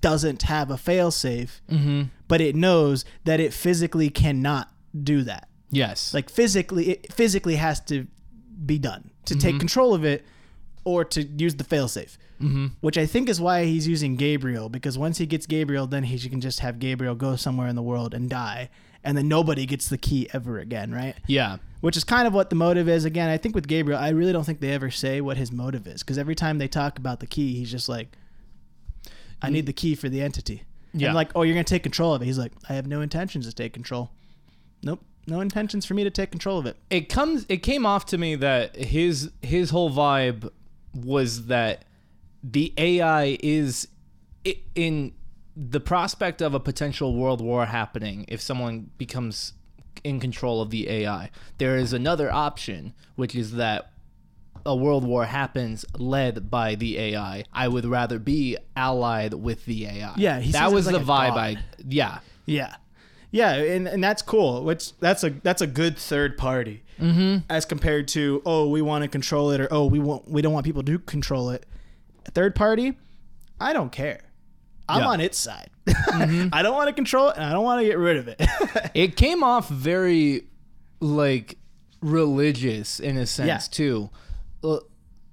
doesn't have a failsafe,
mm-hmm.
but it knows that it physically cannot do that.
yes
Like physically, it physically has to be done to take control of it or to use the failsafe.
mm-hmm.
Which I think is why he's using Gabriel because once he gets Gabriel, then he can just have Gabriel go somewhere in the world and die, and then nobody gets the key ever again, right?
yeah
which is kind of what the motive is. Again, I think with Gabriel, I really don't think they ever say what his motive is because every time they talk about the key, he's just like, "I need the key for the entity."
Yeah.
And like, "Oh, you're gonna take control of it." He's like, "I have no intentions to take control." Nope, no intentions for me to take control of it.
it comes it came off to me that his his whole vibe was that the AI is in the prospect of a potential world war happening if someone becomes in control of the AI. There is another option, which is that a world war happens led by the AI. I would rather be allied with the AI.
Yeah, he
that was
as
the vibe.
god.
I yeah.
Yeah, yeah, and and that's cool. Which that's a that's a good third party mm-hmm. as compared to oh we want to control it or oh we want we don't want people to control it. A third party, I don't care. I'm
Yeah.
on its side. <laughs> I don't want to control it and I don't want to get rid of it. <laughs>
It came off very like religious in a sense
Yeah.
too. Uh,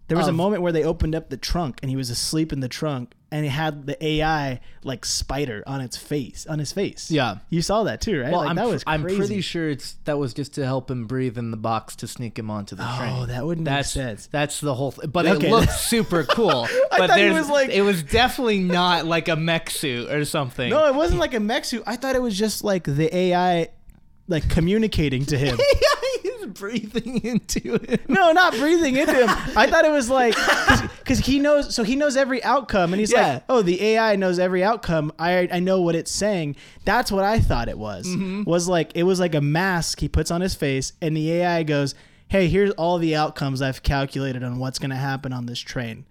There was a moment where they opened up the trunk and he was asleep in the trunk and it had the AI like spider on its face, on his face.
Yeah.
You saw that too, right?
Well,
like,
I'm,
that was
I'm pretty sure it's that was just to help him breathe in the box to sneak him onto the train.
Oh, that wouldn't make
that's
sense.
that's the whole. Th- but
Okay.
it looked super <laughs> cool.
I
but
thought
there's
was like-
it was definitely not like a mech suit or something.
No, it wasn't like a mech suit. I thought it was just like the AI like communicating to him. <laughs>
he's breathing into it.
No, not breathing into him. I thought it was like because he knows. So he knows every outcome, and he's
Yeah.
like, "Oh, the AI knows every outcome. I I know what it's saying." That's what I thought it was.
Mm-hmm.
Was like it was like a mask he puts on his face, and the AI goes, "Hey, here's all the outcomes I've calculated on what's going to happen on this train.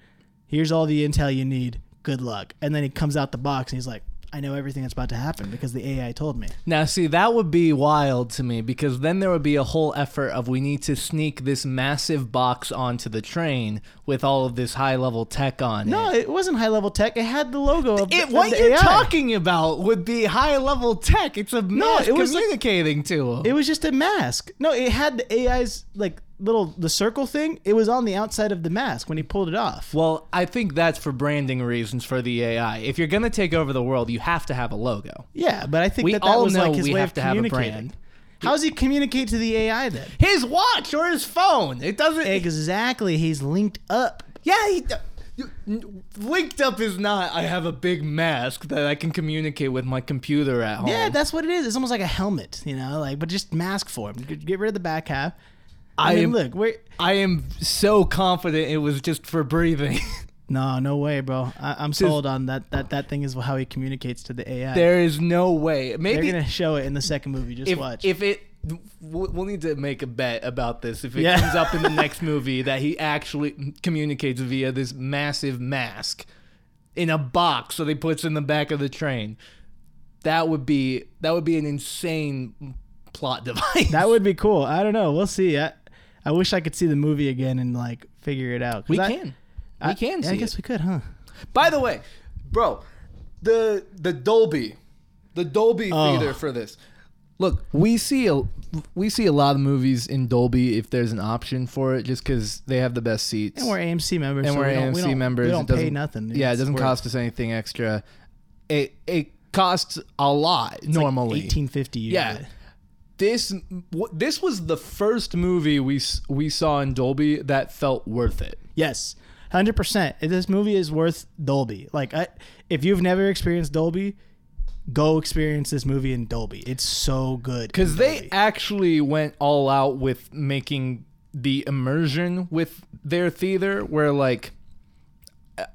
Here's all the intel you need. Good luck." And then he comes out the box, and he's like. I know everything that's about to happen because the AI told me.
Now, see, that would be wild to me because then there would be a whole effort of we need to sneak this massive box onto the train with all of this high level tech on
No,
it.
it wasn't high level tech. It had the logo of,
It,
of
what
the
you're
AI.
talking about would be high level tech. It's a mask
it was like-
communicating to him.
It was just a mask. No, it had the AI's like little the circle thing. It was on the outside of the mask when he pulled it off.
well, I think that's for branding reasons for the AI. If you're gonna take over the world, you have to have a logo.
Yeah, but I think
We
that that
all
was
know
like his
we
way
have
of
to have a brand.
How does he communicate to the AI then?
His watch or his phone. It doesn't.
Exactly, he's linked up.
Yeah, he, uh, linked up is not. I have a big mask that I can communicate with my computer at home.
Yeah, that's what it is. It's almost like a helmet, you know, like but just mask form. Get get rid of the back half. I,
I
mean,
am-
look,
I am so confident it was just for breathing. <laughs>
no, no way, bro. I, I'm sold on that. That that thing is how he communicates to the AI.
there is no way. Maybe They're
gonna show it in the second movie. Just
if
watch.
if it. We'll we'll need to make a bet about this. If it
Yeah.
comes up in the <laughs> next movie that he actually communicates via this massive mask in a box that he puts in the back of the train, that would be that would be an insane plot <laughs> device.
That would be cool. I don't know. We'll see. I, I wish I could see the movie again and like figure it out. 'Cause
we
I-
can. We can
yeah,
see
I guess
it.
we could, huh?
By the way, bro, the the Dolby, the Dolby
Oh.
theater for this. Look, we see a we see a lot of movies in Dolby if there's an option for it, just because they have the best seats.
And we're AMC members.
And
so
we're
we don't, we
AMC
don't,
members.
We
It
don't pay
doesn't-
nothing.
yeah, it
It's
doesn't
worth
cost us anything extra. It it costs a lot normally.
eighteen fifty.
Yeah. This this was the first movie we we saw in Dolby that felt worth it.
Yes. Hundred percent. This movie is worth Dolby. Like, I, if you've never experienced Dolby, go experience this movie in Dolby. It's so good.
Because they actually went all out with making the immersion with their theater, where like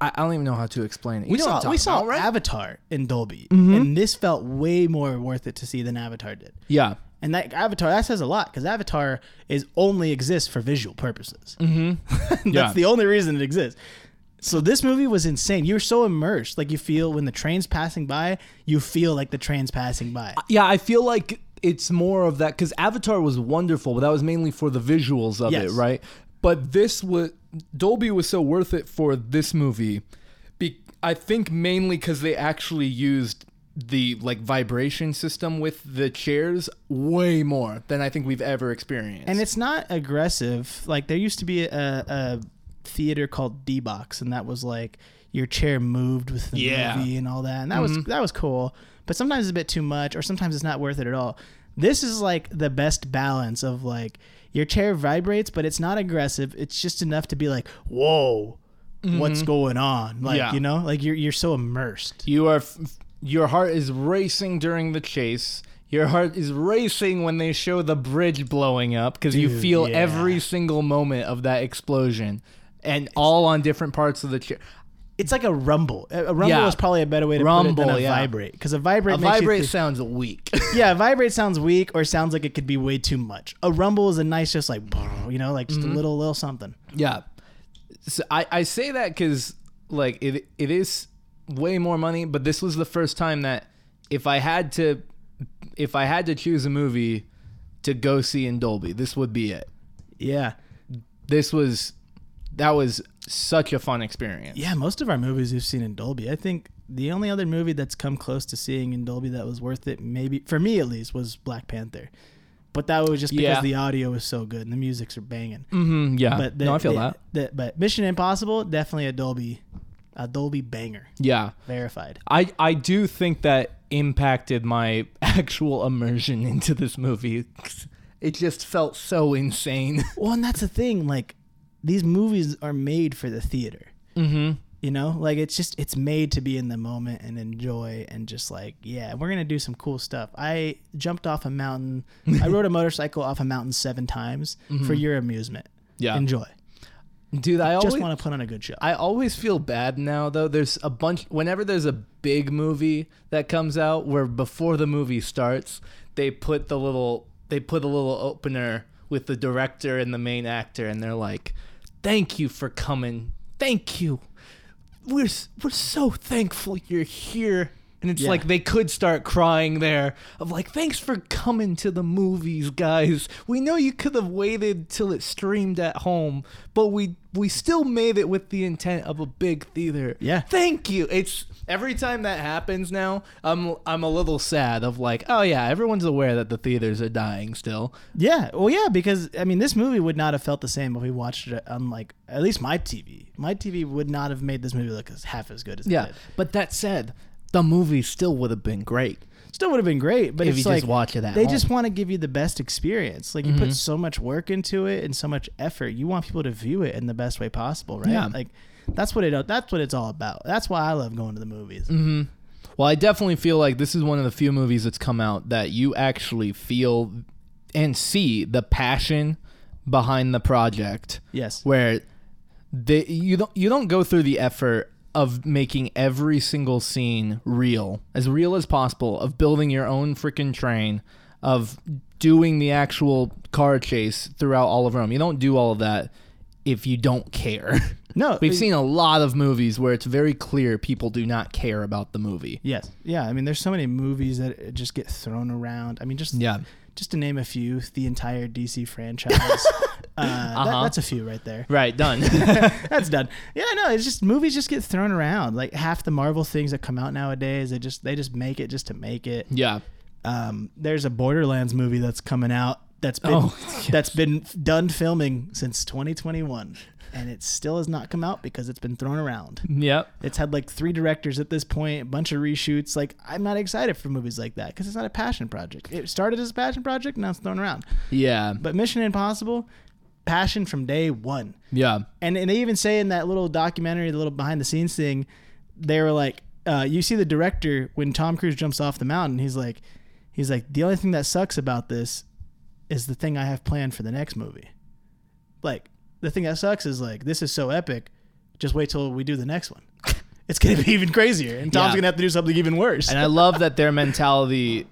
I, I don't even know how to explain it. You
we
know what I'm
saw we saw
about, right?
Avatar in Dolby, mm-hmm. and this felt way more worth it to see than Avatar did.
yeah,
And that Avatar that says a lot because Avatar is only exists for visual purposes.
mm-hmm. <laughs>
That's the only reason it exists. So this movie was insane. You're so immersed, like you feel when the train's passing by, you feel like the train's passing by.
yeah. I feel like it's more of that because Avatar was wonderful, but that was mainly for the visuals of
Yes.
it, right? But this was Dolby was so worth it for this movie. Be, I think mainly because they actually used the like vibration system with the chairs way more than I think we've ever experienced.
And it's not aggressive. Like there used to be a, a theater called D Box, and that was like your chair moved with the
Yeah. Mm-hmm.
movie and all that, and that was that was cool. But sometimes it's a bit too much, or sometimes it's not worth it at all. This is like the best balance of like your chair vibrates, but it's not aggressive. It's just enough to be like, whoa, what's going on? Like
Mm-hmm. Yeah.
you know, like you're you're so immersed.
You are, f- your heart is racing during the chase. Your heart is racing when they show the bridge blowing up because you
Dude,
feel
yeah.
every single moment of that explosion, and all on different parts of the chair.
It's like a rumble. A rumble
Yeah.
is probably a better way to put it
Rumble,
than a
yeah.
vibrate because a vibrate
A
makes you
vibrate sounds weak. <laughs>
yeah, vibrate sounds weak or sounds like it could be way too much. A rumble is a nice, just like <laughs> you know, like just
Mm-hmm.
a little, little something.
yeah, so I I say that because like it it is way more money, but this was the first time that if I had to if I had to choose a movie to go see in Dolby, this would be it.
Yeah,
this was that was such a fun experience.
yeah. Most of our movies we've seen in Dolby. I think the only other movie that's come close to seeing in Dolby that was worth it, maybe for me at least, was Black Panther. but that was just because
Yeah.
the audio was so good and the musics are banging.
Mm-hmm. Yeah.
But the,
no, I feel
the-
that.
the- but Mission Impossible definitely a Dolby, a Dolby banger,
Yeah.
verified.
I I do think that impacted my <laughs> actual immersion into this movie. It just felt so insane. <laughs>
Well, and that's the thing. Like these movies are made for the theater.
Mm-hmm.
You know, like it's just it's made to be in the moment and enjoy and just like yeah, we're gonna do some cool stuff. I jumped off a mountain. I <laughs> rode a motorcycle off a mountain seven times for your amusement.
Mm-hmm. Yeah.
Enjoy.
Dude, I
Just
always
want to put on a good show.
I always feel bad now though. There's a bunch whenever there's a big movie that comes out where before the movie starts, they put the little they put a little opener with the director and the main actor and they're like, "Thank you for coming. Thank you. We're we're so thankful you're here." And it's
Yeah.
like they could start crying there of like, "Thanks for coming to the movies, guys. We know you could have waited till it streamed at home, but we we still made it with the intent of a big theater.
Yeah.
Thank you. It's every time that happens now, I'm I'm a little sad of like, oh yeah, everyone's aware that the theaters are dying still.
Yeah, well, yeah, because I mean, this movie would not have felt the same if we watched it on like at least my TV. My TV would not have made this movie look as half as good as it
Yeah.
did.
But that said, the movie still would have been great.
Still would have been great, but
If
it's
you
like
just watch it at
they
home.
just want to give you the best experience. Like you
Mhm.
put so much work into it and so much effort. You want people to view it in the best way possible, right?
Yeah.
Like that's what it. That's what it's all about. That's why I love going to the movies.
Mm-hmm. Well, I definitely feel like this is one of the few movies that's come out that you actually feel and see the passion behind the project.
Yes.
where they you don't you don't go through the effort of making every single scene real, as real as possible, of building your own freaking train, of doing the actual car chase throughout all of Rome. You don't do all of that if you don't care. <laughs>
No, <laughs>
We've
it-
seen a lot of movies where it's very clear people do not care about the movie.
Yes. Yeah. I mean, there's so many movies that just get thrown around. I mean, just
Yeah.
Just to name a few, the entire DC franchise. <laughs> uh,
Uh-huh.
that's a few right there.
Right, done. <laughs> <laughs>
That's done. Yeah, no, it's just movies just get thrown around. Like half the Marvel things that come out nowadays, they just they just make it just to make it.
yeah.
Um, there's a Borderlands movie that's coming out that's been <laughs>
Oh,
that's been done filming since 2021, and it still has not come out because it's been thrown around.
Yep.
It's had like three directors at this point, a bunch of reshoots. Like I'm not excited for movies like that because it's not a passion project. It started as a passion project, now it's thrown around.
Yeah.
But Mission Impossible, passion from day one.
Yeah.
And, and they even say in that little documentary, the little behind the scenes thing, they were like, uh, you see the director when Tom Cruise jumps off the mountain. He's like, he's like, the only thing that sucks about this is the thing I have planned for the next movie. Like the thing that sucks is like this is so epic. Just wait till we do the next one. <laughs> It's gonna be even crazier, and Tom's
Yeah.
gonna have to do something even worse.
and I love that their <laughs> mentality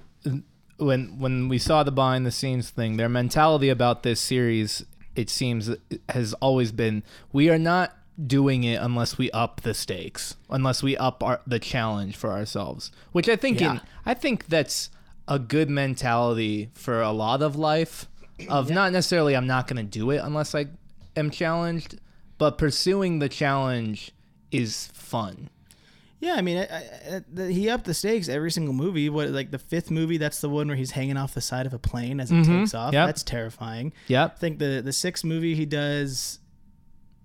when when we saw the behind the scenes thing, their mentality about this series, it seems has always been we are not doing it unless we up the stakes, unless we up our, the challenge for ourselves. Which I think in, I think that's a good mentality for a lot of life of not necessarily I'm not going to do it unless I am challenged, but pursuing the challenge is fun.
Yeah, I mean, I, I, he upped the stakes every single movie. What like the fifth movie? That's the one where he's hanging off the side of a plane as it
Mhm.
takes off.
Yep.
That's terrifying.
Yep.
I think the the sixth movie he does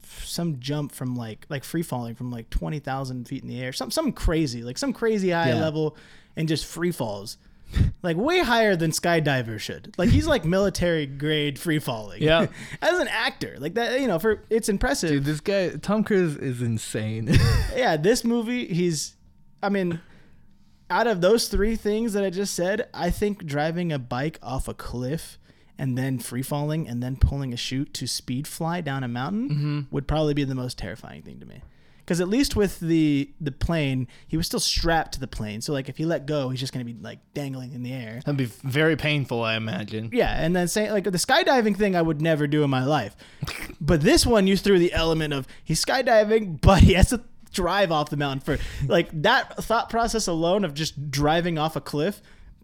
f- some jump from like like free falling from like twenty thousand feet in the air, some some crazy like some crazy high
Yeah.
level, and just free falls. <laughs> Like way higher than skydiver should. Like he's like military grade free falling.
Yeah. <laughs>
As an actor, like that, you know, for it's impressive.
Dude, this guy Tom Cruise is insane. <laughs>
yeah, this movie, he's, I mean, out of those three things that I just said, I think driving a bike off a cliff and then free falling and then pulling a chute to speed fly down a mountain mm-hmm. would probably be the most terrifying thing to me. Because at least with the the plane, he was still strapped to the plane. So like if he let go, he's just gonna be like dangling in the air.
That'd be very painful, I imagine.
Yeah, and then saying like the skydiving thing, I would never do in my life. <laughs> But this one, you threw the element of he's skydiving, but he has to drive off the mountain for like that thought process alone of just driving off a cliff.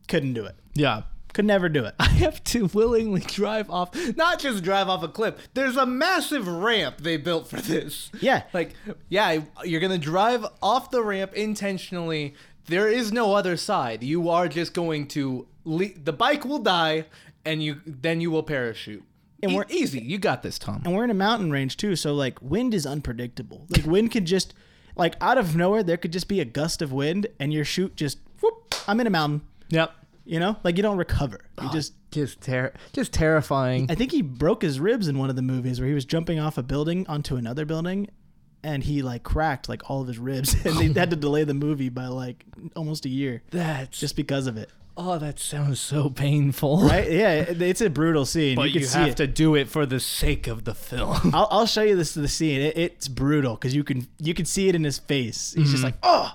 Couldn't do it.
Yeah.
Could never do it. <laughs>
I have to willingly drive off, not just drive off a cliff. There's a massive ramp they built for this.
Yeah.
Like, yeah, you're going to drive off the ramp intentionally. There is no other side. You are just going to, le- the bike will die, and you then you will parachute.
And
E-
we're-
easy. You got this, Tom.
and we're in a mountain range too, so like wind is unpredictable. Like wind could just like out of nowhere there could just be a gust of wind and your chute just whoop, I'm in a mountain.
Yep.
You know? Like you don't recover. You oh, just
Just ter- just terrifying.
I think he broke his ribs in one of the movies where he was jumping off a building onto another building and he like cracked like all of his ribs <laughs> and they had to delay the movie by like almost a year
That's
just because of it.
oh, that sounds so painful.
Right? Yeah, it's a brutal scene.
But
you
you,
see
have
it.
to do it for the sake of the film.
I'll, I'll show you this the scene. It, it's brutal because you can you can see it in his face. He's just mm-hmm. like oh,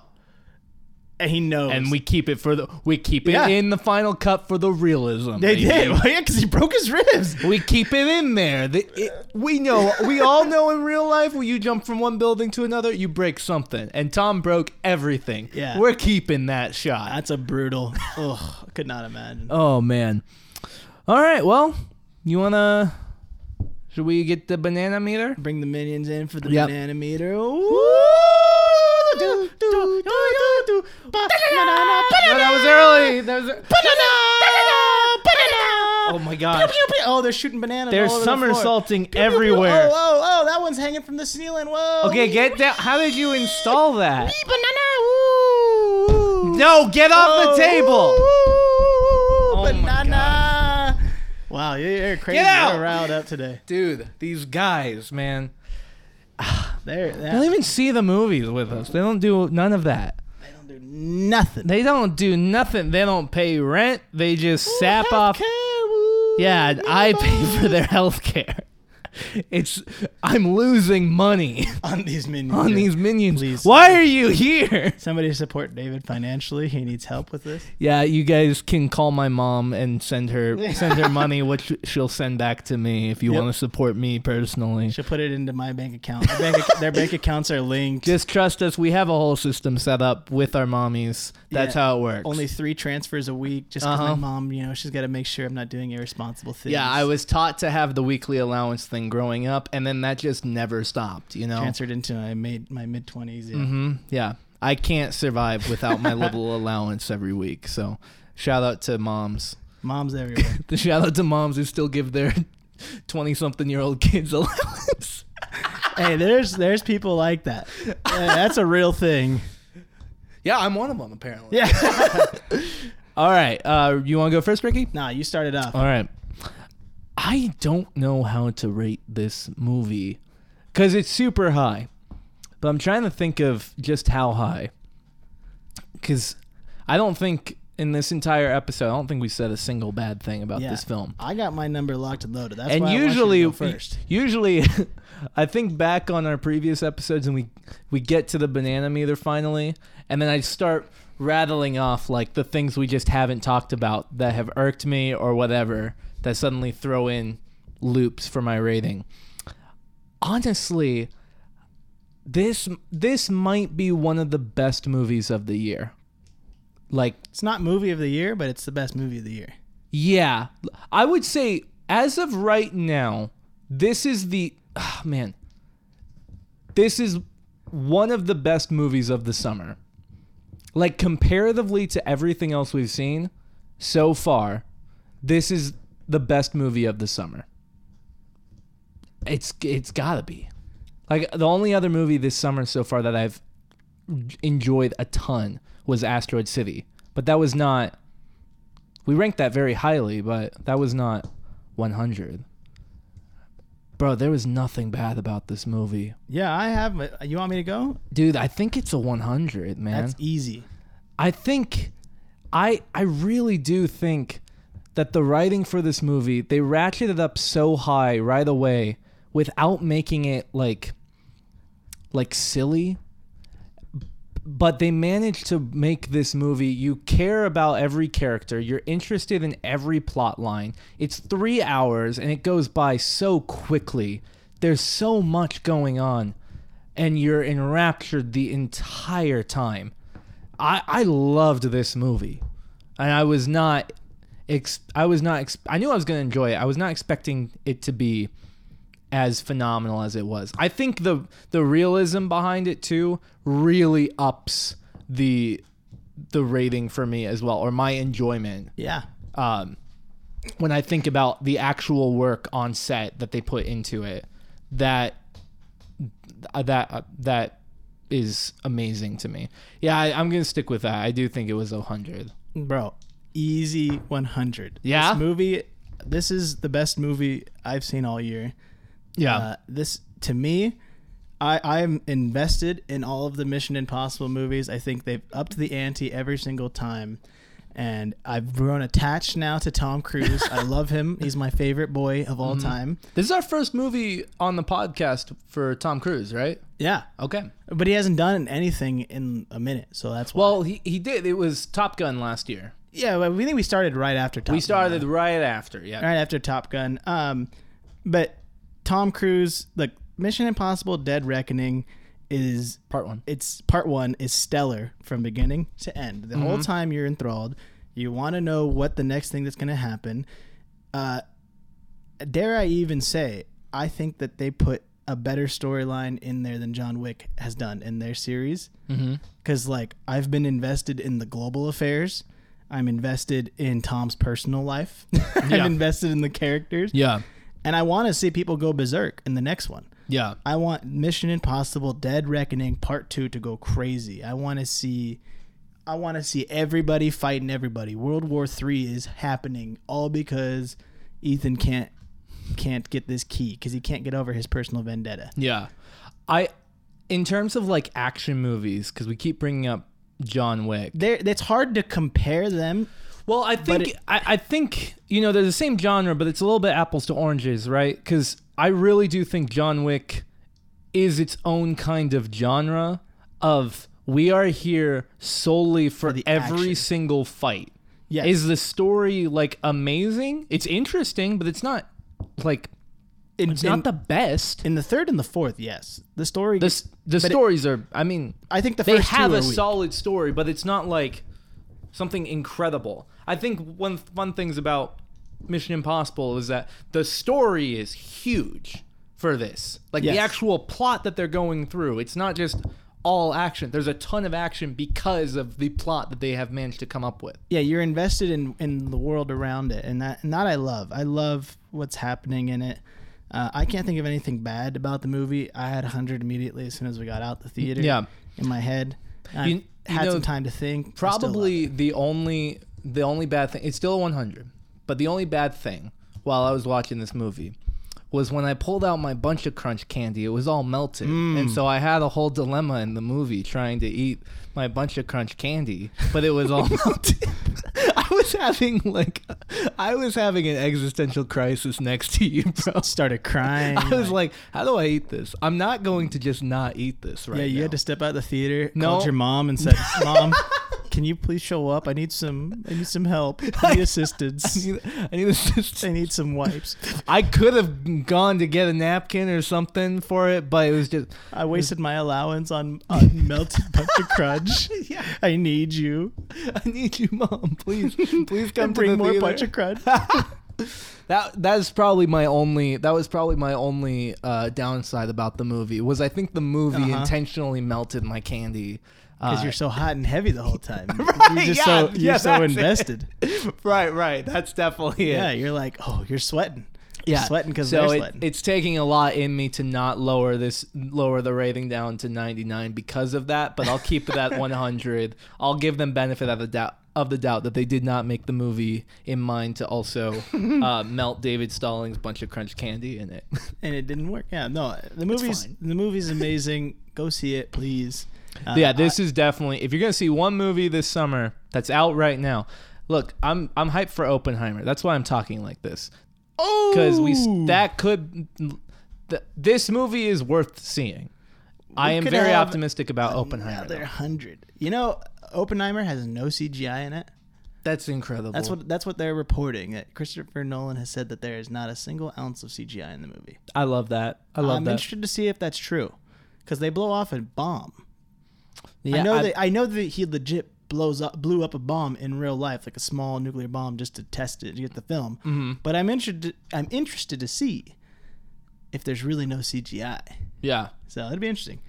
and he knows.
And we keep it for the we keep it
Yeah.
in the final cut for the realism.
they did <laughs> well, yeah because he broke his ribs.
We keep it in there. The, it, we know, we all know in real life when you jump from one building to another, you break something. And Tom broke everything.
Yeah.
We're keeping that shot.
That's a brutal. I could not imagine.
Oh, man. All right. Well, you want to. Should we get the banana meter?
Bring the minions in for the
Yep.
banana meter. Ooh. Do, do, do, do, do. Ba- banana,
No, that was early. That was.
banana, banana.
Oh my
Pew,
gosh.
pew, pew. Oh, they're shooting bananas.
They're
all over the floor.
somersaulting
Pew, pew, pew.
everywhere.
Oh, oh, oh, that one's hanging from the ceiling. Whoa.
Okay, get down. How did you install that?
Wee banana. Ooh.
No, get off the table.
Ooh,
Oh my
banana. Wow, you're, you're crazy.
Get out.
You're riled up today.
Dude, these guys, man. <sighs>
They're,
They don't even see the movies with us. They don't do none of that.
they don't do nothing.
They don't do nothing. They don't pay rent. They just sap off. Yeah, I pay for their <laughs> health care. It's I'm losing money <laughs>
on these minions.
on these minions.
Please.
Why are you here? <laughs>
Somebody support David financially. He needs help with this.
Yeah, you guys can call my mom and send her <laughs> send her money, which she'll send back to me if you
Yep.
want to support me personally.
She'll put it into my bank account. Their bank, their bank accounts are linked.
Just trust us. We have a whole system set up with our mommies. That's
Yeah,
how it works.
Only three transfers a week, just because
Uh-huh.
my mom, you know, she's got to make sure I'm not doing irresponsible things.
Yeah, I was taught to have the weekly allowance thing growing up, and then that just never stopped. You know.
transferred into my mid my mid twenties. Yeah.
hmm Yeah, I can't survive without my little allowance every week. So, shout out to moms.
Moms <laughs> everywhere.
The shout out to moms who still give their twenty-something-year-old kids allowance.
hey, there's there's people like that. Yeah, that's a real thing.
Yeah, I'm one of them apparently.
Yeah. <laughs>
All right. Uh, you want to go first, Ricky?
nah, you started off.
All right. I don't know how to rate this movie because it's super high, but I'm trying to think of just how high. Because I don't think in this entire episode, I don't think we said a single bad thing about
Yeah.
this film.
I got my number locked and loaded. That's
and
why
usually,
I want you to go first.
usually, <laughs> I think back on our previous episodes, and we we get to the banana meter finally, and then I start rattling off like the things we just haven't talked about that have irked me or whatever that suddenly throw in loops for my rating. Honestly, this this might be one of the best movies of the year. Like
It's not movie of the year, but it's the best movie of the year.
yeah, I would say as of right now, this is the ah, man. This is one of the best movies of the summer. Like comparatively to everything else we've seen so far, this is the best movie of the summer. It's it's got to be. Like the only other movie this summer so far that I've enjoyed a ton was Asteroid City, but that was not we ranked that very highly, but that was not 100. Bro, there was nothing bad about this movie.
Yeah, I have. You want me to go?
Dude, I think it's a 100, man.
That's easy.
I think I I really do think that the writing for this movie, they ratcheted up so high right away without making it like like silly. But they managed to make this movie you care about every character, you're interested in every plot line. It's 3 hours and it goes by so quickly. There's so much going on and you're enraptured the entire time. I I loved this movie, and I was not, ex- I was not, ex- I knew I was gonna enjoy it. I was not expecting it to be as phenomenal as it was. I think the the realism behind it too really ups the the rating for me as well, or my enjoyment.
Yeah.
Um, when I think about the actual work on set that they put into it, that that uh, that is amazing to me. Yeah, I, I'm gonna stick with that. I do think it was a hundred.
Bro, easy 100.
Yeah?
This movie, this is the best movie I've seen all year.
Yeah,
Uh, this, to me, I, I'm invested in all of the Mission Impossible movies. I think they've upped the ante every single time. And I've grown attached now to Tom Cruise. I love him. <laughs> He's my favorite boy of all time.
this is our first movie on the podcast for Tom Cruise, right?
Yeah.
Okay.
But he hasn't done anything in a minute. So that's why.
Well, he he did. It was Top Gun last year.
Yeah, well, we think we started right after Top Gun.
we
Gun,
started right after. Yeah.
right after Top Gun. Um, but Tom Cruise, like Mission Impossible: Dead Reckoning, is
Part one.
it's part one is stellar from beginning to end. The whole time you're enthralled. You want to know what the next thing that's going to happen. Uh, dare I even say, I think that they put a better storyline in there than John Wick has done in their series.
Mm-hmm.
Because like I've been invested in the global affairs. I'm invested in Tom's personal life. <laughs> I'm
Yeah.
invested in the characters.
Yeah.
And I want to see people go berserk in the next one.
Yeah.
I want Mission Impossible Dead Reckoning Part 2 to go crazy. I want to see I want to see everybody fighting everybody. World War 3 is happening all because Ethan can't can't get this key cuz he can't get over his personal vendetta.
Yeah. I, in terms of like action movies, because we keep bringing up John Wick.
There it's hard to compare them.
Well, I think
it-
I, I think you know they're the same genre, but it's a little bit apples to oranges, right? Because I really do think John Wick is its own kind of genre of we are here solely for,
the
every
action.
single fight.
Yes.
Is the story like amazing? It's interesting, but it's not like
In,
it's
in,
not the best.
in the third and the fourth, yes. The story
The s- the
but it-
stories are. I mean,
I think the
they have
two
a
weak.
solid story, but it's not like something incredible. I think one fun things about Mission Impossible is that the story is huge for this. Like the actual plot that they're going through. It's not just all action. There's a ton of action because of the plot that they have managed to come up with.
yeah, you're invested in in the world around it, and that and that I love. I love what's happening in it. Uh, I can't think of anything bad about the movie. I had 100 immediately as soon as we got out the theater.
Yeah.
in my head. I
You- you
had
know,
some time to think. I still love
Probably the only the only bad thing. It's still a 100, but the only bad thing while I was watching this movie was when I pulled out my bunch of crunch candy. It was all melted,
Mm.
and so I had a whole dilemma in the movie trying to eat my bunch of crunch candy, but it was all <laughs> melted. <laughs> I was having like, I was having an existential crisis next to you, bro.
started crying. <laughs>
I was like, how do I eat this? I'm not going to just not eat this right
yeah, you
now.
had to step out the theater.
No.
called your mom and said, "Mom, can you please show up? I need some. I need some help. <laughs> I need assistance.
I need, I need assistance.
I need some wipes.
I could have gone to get a napkin or something for it, but it was just
I wasted my allowance on, on <laughs> melted bunch of crunch. <laughs>
Yeah.
I need you.
I need you, mom. Please, please come
bring
the
more
theater.
bunch of crunch.
That that's probably my only. That was probably my only uh, downside about the movie was I think the movie
Uh-huh.
intentionally melted my candy.
Because
Uh,
you're so hot and heavy the whole time. <laughs>
Right,
you're just
yeah,
so you're
yeah,
so
that's it.
invested. <laughs>
right, right. That's definitely it.
Yeah, you're like, oh, you're sweating. You're
yeah,
sweating because
so
they're
it- it's taking a lot in me to not lower this, lower the rating down to 99 because of that. But I'll keep it at <laughs> 100. I'll give them benefit of the doubt of the doubt that they did not make the movie in mind to also uh, melt David Stallings' bunch of crunch candy in it.
and it didn't work. Yeah, no, the movie's the movie's amazing. Go see it, please. Uh,
yeah, this is definitely if you're gonna see one movie this summer that's out right now. Look, I'm I'm hyped for Oppenheimer. That's why I'm talking like this
oh,
because we that could th- this movie is worth seeing. I am very optimistic about Oppenheimer.
Another hundred. You know, Oppenheimer has no CGI in it.
That's incredible.
That's what that's what they're reporting. That Christopher Nolan has said that there is not a single ounce of CGI in the movie.
I love that. I love
I'm
that.
interested to see if that's true, because they blow off a bomb.
Yeah,
I know
I-
that I know that he legit blows up blew up a bomb in real life, like a small nuclear bomb, just to test it to get the film.
Mm-hmm.
But I'm interested. I'm interested to see if there's really no CGI.
Yeah.
So it'd be interesting.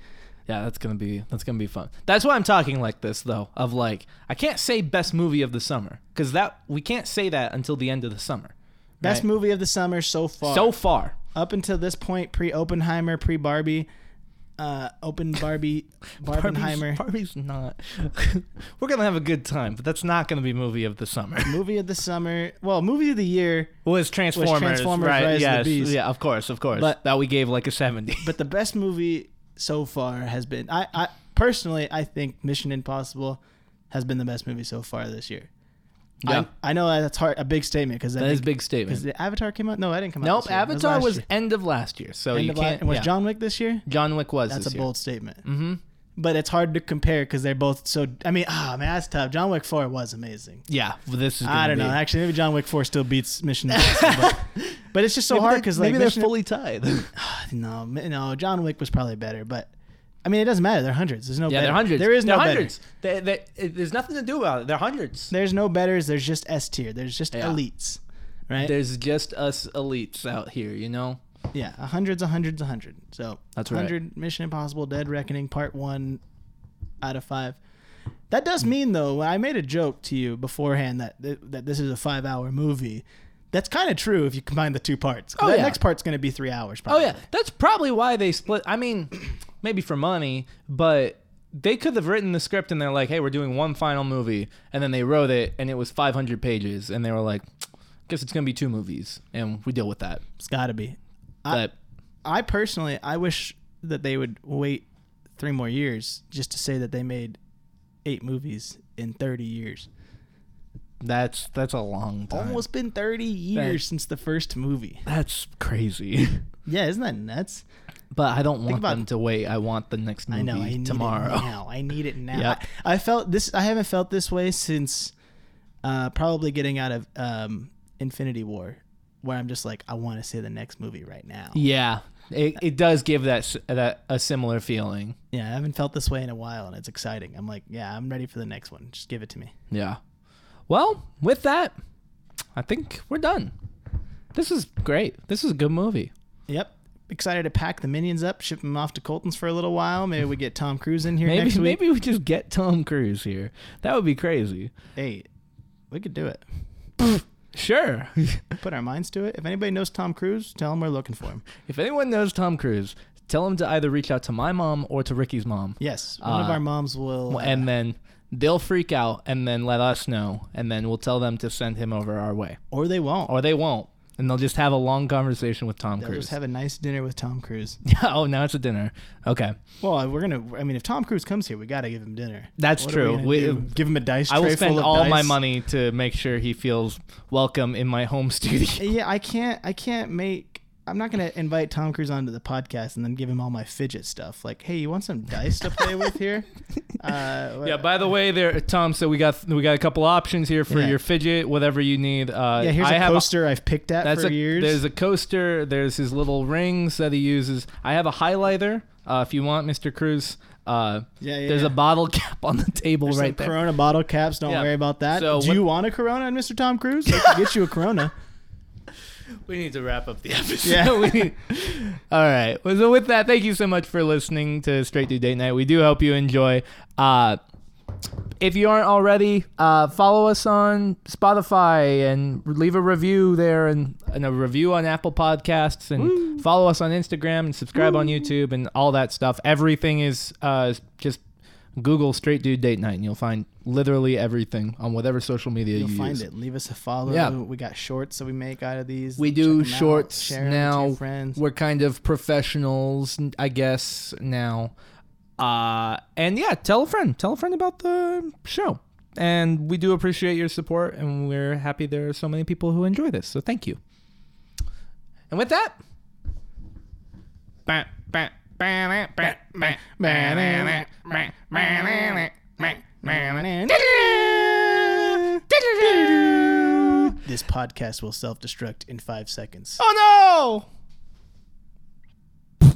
Yeah, that's gonna be that's gonna be fun. That's why I'm talking like this though. Of like, I can't say best movie of the summer because that we can't say that until the end of the summer.
Best
Right.
movie of the summer so far.
So far,
up until this point, pre Oppenheimer, pre Barbie, uh, open <laughs> Barbie, Barbenheimer.
Barbie's, Barbie's not. <laughs> We're gonna have a good time, but that's not gonna be movie of the summer. <laughs>
movie of the summer. Well, movie of the year.
Was Transformers,
Transformers
right?
Rise of the
yes,
Beast.
yeah, of course, of course.
But-
that we gave like a seventy.
But the best movie so far has been I, I personally I think Mission Impossible has been the best movie so far this year.
Yeah.
I, I know that's hard a big statement because
that is a big
because
statement.
the Avatar came out. No, I didn't come out.
Nope,
this year.
Avatar
last
was end of last year, so
End
you can't.
and was
yeah.
John Wick this year?
John Wick was
That's a
year.
bold statement.
Mm-hmm.
But it's hard to compare because they're both so. I mean, ah man, that's tough. John Wick Four was amazing.
Yeah, well, this is.
I don't know. Actually, maybe John Wick Four still beats Mission <laughs> Impossible. but, but it's just so
Maybe
hard because like
maybe
Mission-
they're fully tied. <sighs> <sighs>
no, no. John Wick was probably better, but I mean, it doesn't matter. They're hundreds. There's no.
yeah,
better.
they're hundreds.
There is
they're
no better.
hundreds. They, they, there's nothing to do about it. They're hundreds.
There's no betters. There's just S tier. There's just
Yeah.
elites, right?
There's just us elites out here, you know.
yeah, a hundred's a hundred's a hundred. So
That's right.
Hundred Mission Impossible: Dead Reckoning Part One out of five. That does mean though. I made a joke to you beforehand that that this is a five hour movie. That's kind of true if you combine the two parts.
Oh,
that
yeah.
next part's going to be three hours.
Oh yeah, that's probably why they split. I mean, <clears throat> maybe for money, but they could have written the script and they're like, "Hey, we're doing one final movie," and then they wrote it and it was 500 pages, and they were like, "Guess it's gonna be two movies," and we deal with that.
it's got to be. I-
But
I personally, I wish that they would wait three more years just to say that they made eight movies in 30 years.
That's that's a long time.
Almost been 30 years since the first movie.
That's crazy. <laughs>
Yeah, isn't that nuts?
but I don't want
about-
them to wait. I want the next movie
I know. I need
tomorrow.
it <laughs> now. I need it now.
Yep.
I, I felt this. I haven't felt this way since uh, probably getting out of um, Infinity War, where I'm just like, I want to see the next movie right now.
Yeah, it, it does give that s- that a similar feeling.
Yeah, I haven't felt this way in a while, and it's exciting. I'm like, yeah, I'm ready for the next one. Just give it to me.
Yeah. Well, with that, I think we're done. This is great. This is a good movie.
Yep. Excited to pack the minions up, ship them off to Colton's for a little while. Maybe we get Tom Cruise in here
Maybe
next week.
maybe we just get Tom Cruise here. That would be crazy.
Hey, we could do it. <laughs>
Sure.
Put our minds to it. If anybody knows Tom Cruise, tell him we're looking for him. <laughs>
if anyone knows Tom Cruise, tell him to either reach out to my mom or to Ricky's mom.
Yes, one of
Uh,
our moms will. uh,
And then they'll freak out and then let us know and then we'll tell them to send him over our way.
or they won't.
Or they won't. And they'll just have a long conversation with Tom
They'll
Cruise.
just have a nice dinner with Tom Cruise. <laughs>
oh, now it's a dinner. Okay.
Well, uh, we're gonna. I mean, if Tom Cruise comes here, we gotta give him dinner.
That's
What are
true.
gonna
We-
do? give him a dice.
I will
tray
spend
full of
all my
dice?
money to make sure he feels welcome in my home <laughs> studio.
Yeah, I can't. I can't make. I'm not gonna invite Tom Cruise onto the podcast and then give him all my fidget stuff. Like, hey, you want some dice to play with here? <laughs> Uh,
Yeah. By the way, there, Tom So we got we got a couple options here for
Yeah.
your fidget, whatever you need. Uh,
yeah. Here's
I
a
have
coaster I've picked at
that's
for
a
years.
there's a coaster. There's his little rings that he uses. I have a highlighter. Uh, if you want, Mr. Cruise. Uh,
yeah, yeah.
there's
yeah.
a bottle cap on the table
There's
right
some
there.
Corona bottle caps. Don't
Yeah.
worry about that.
So
Do
what-
you want a Corona, Mr. Tom Cruise? I <laughs> can get you a Corona.
We need to wrap up the <laughs> episode.
Yeah.
We need- All right. Well, so with that, thank you so much for listening to Straight Dude Date Night. We do hope you enjoy. Uh, if you aren't already, uh, follow us on Spotify and leave a review there and, and a review on Apple Podcasts and follow us on Instagram and subscribe on YouTube and all that stuff. Everything is uh, just Google Straight Dude Date Night and you'll find literally everything on whatever social media
You'll
you
find
use.
it. Leave us a follow.
Yeah.
We got shorts that we make out of these.
We
Check
do
'em out.
shorts
Share 'em with your
now.
friends.
We're kind of professionals, I guess now. Uh, and yeah, tell a friend. Tell a friend about the show. And we do appreciate your support, and we're happy there are so many people who enjoy this. So thank you. And with that,
this podcast will self destruct in five seconds.
Oh no!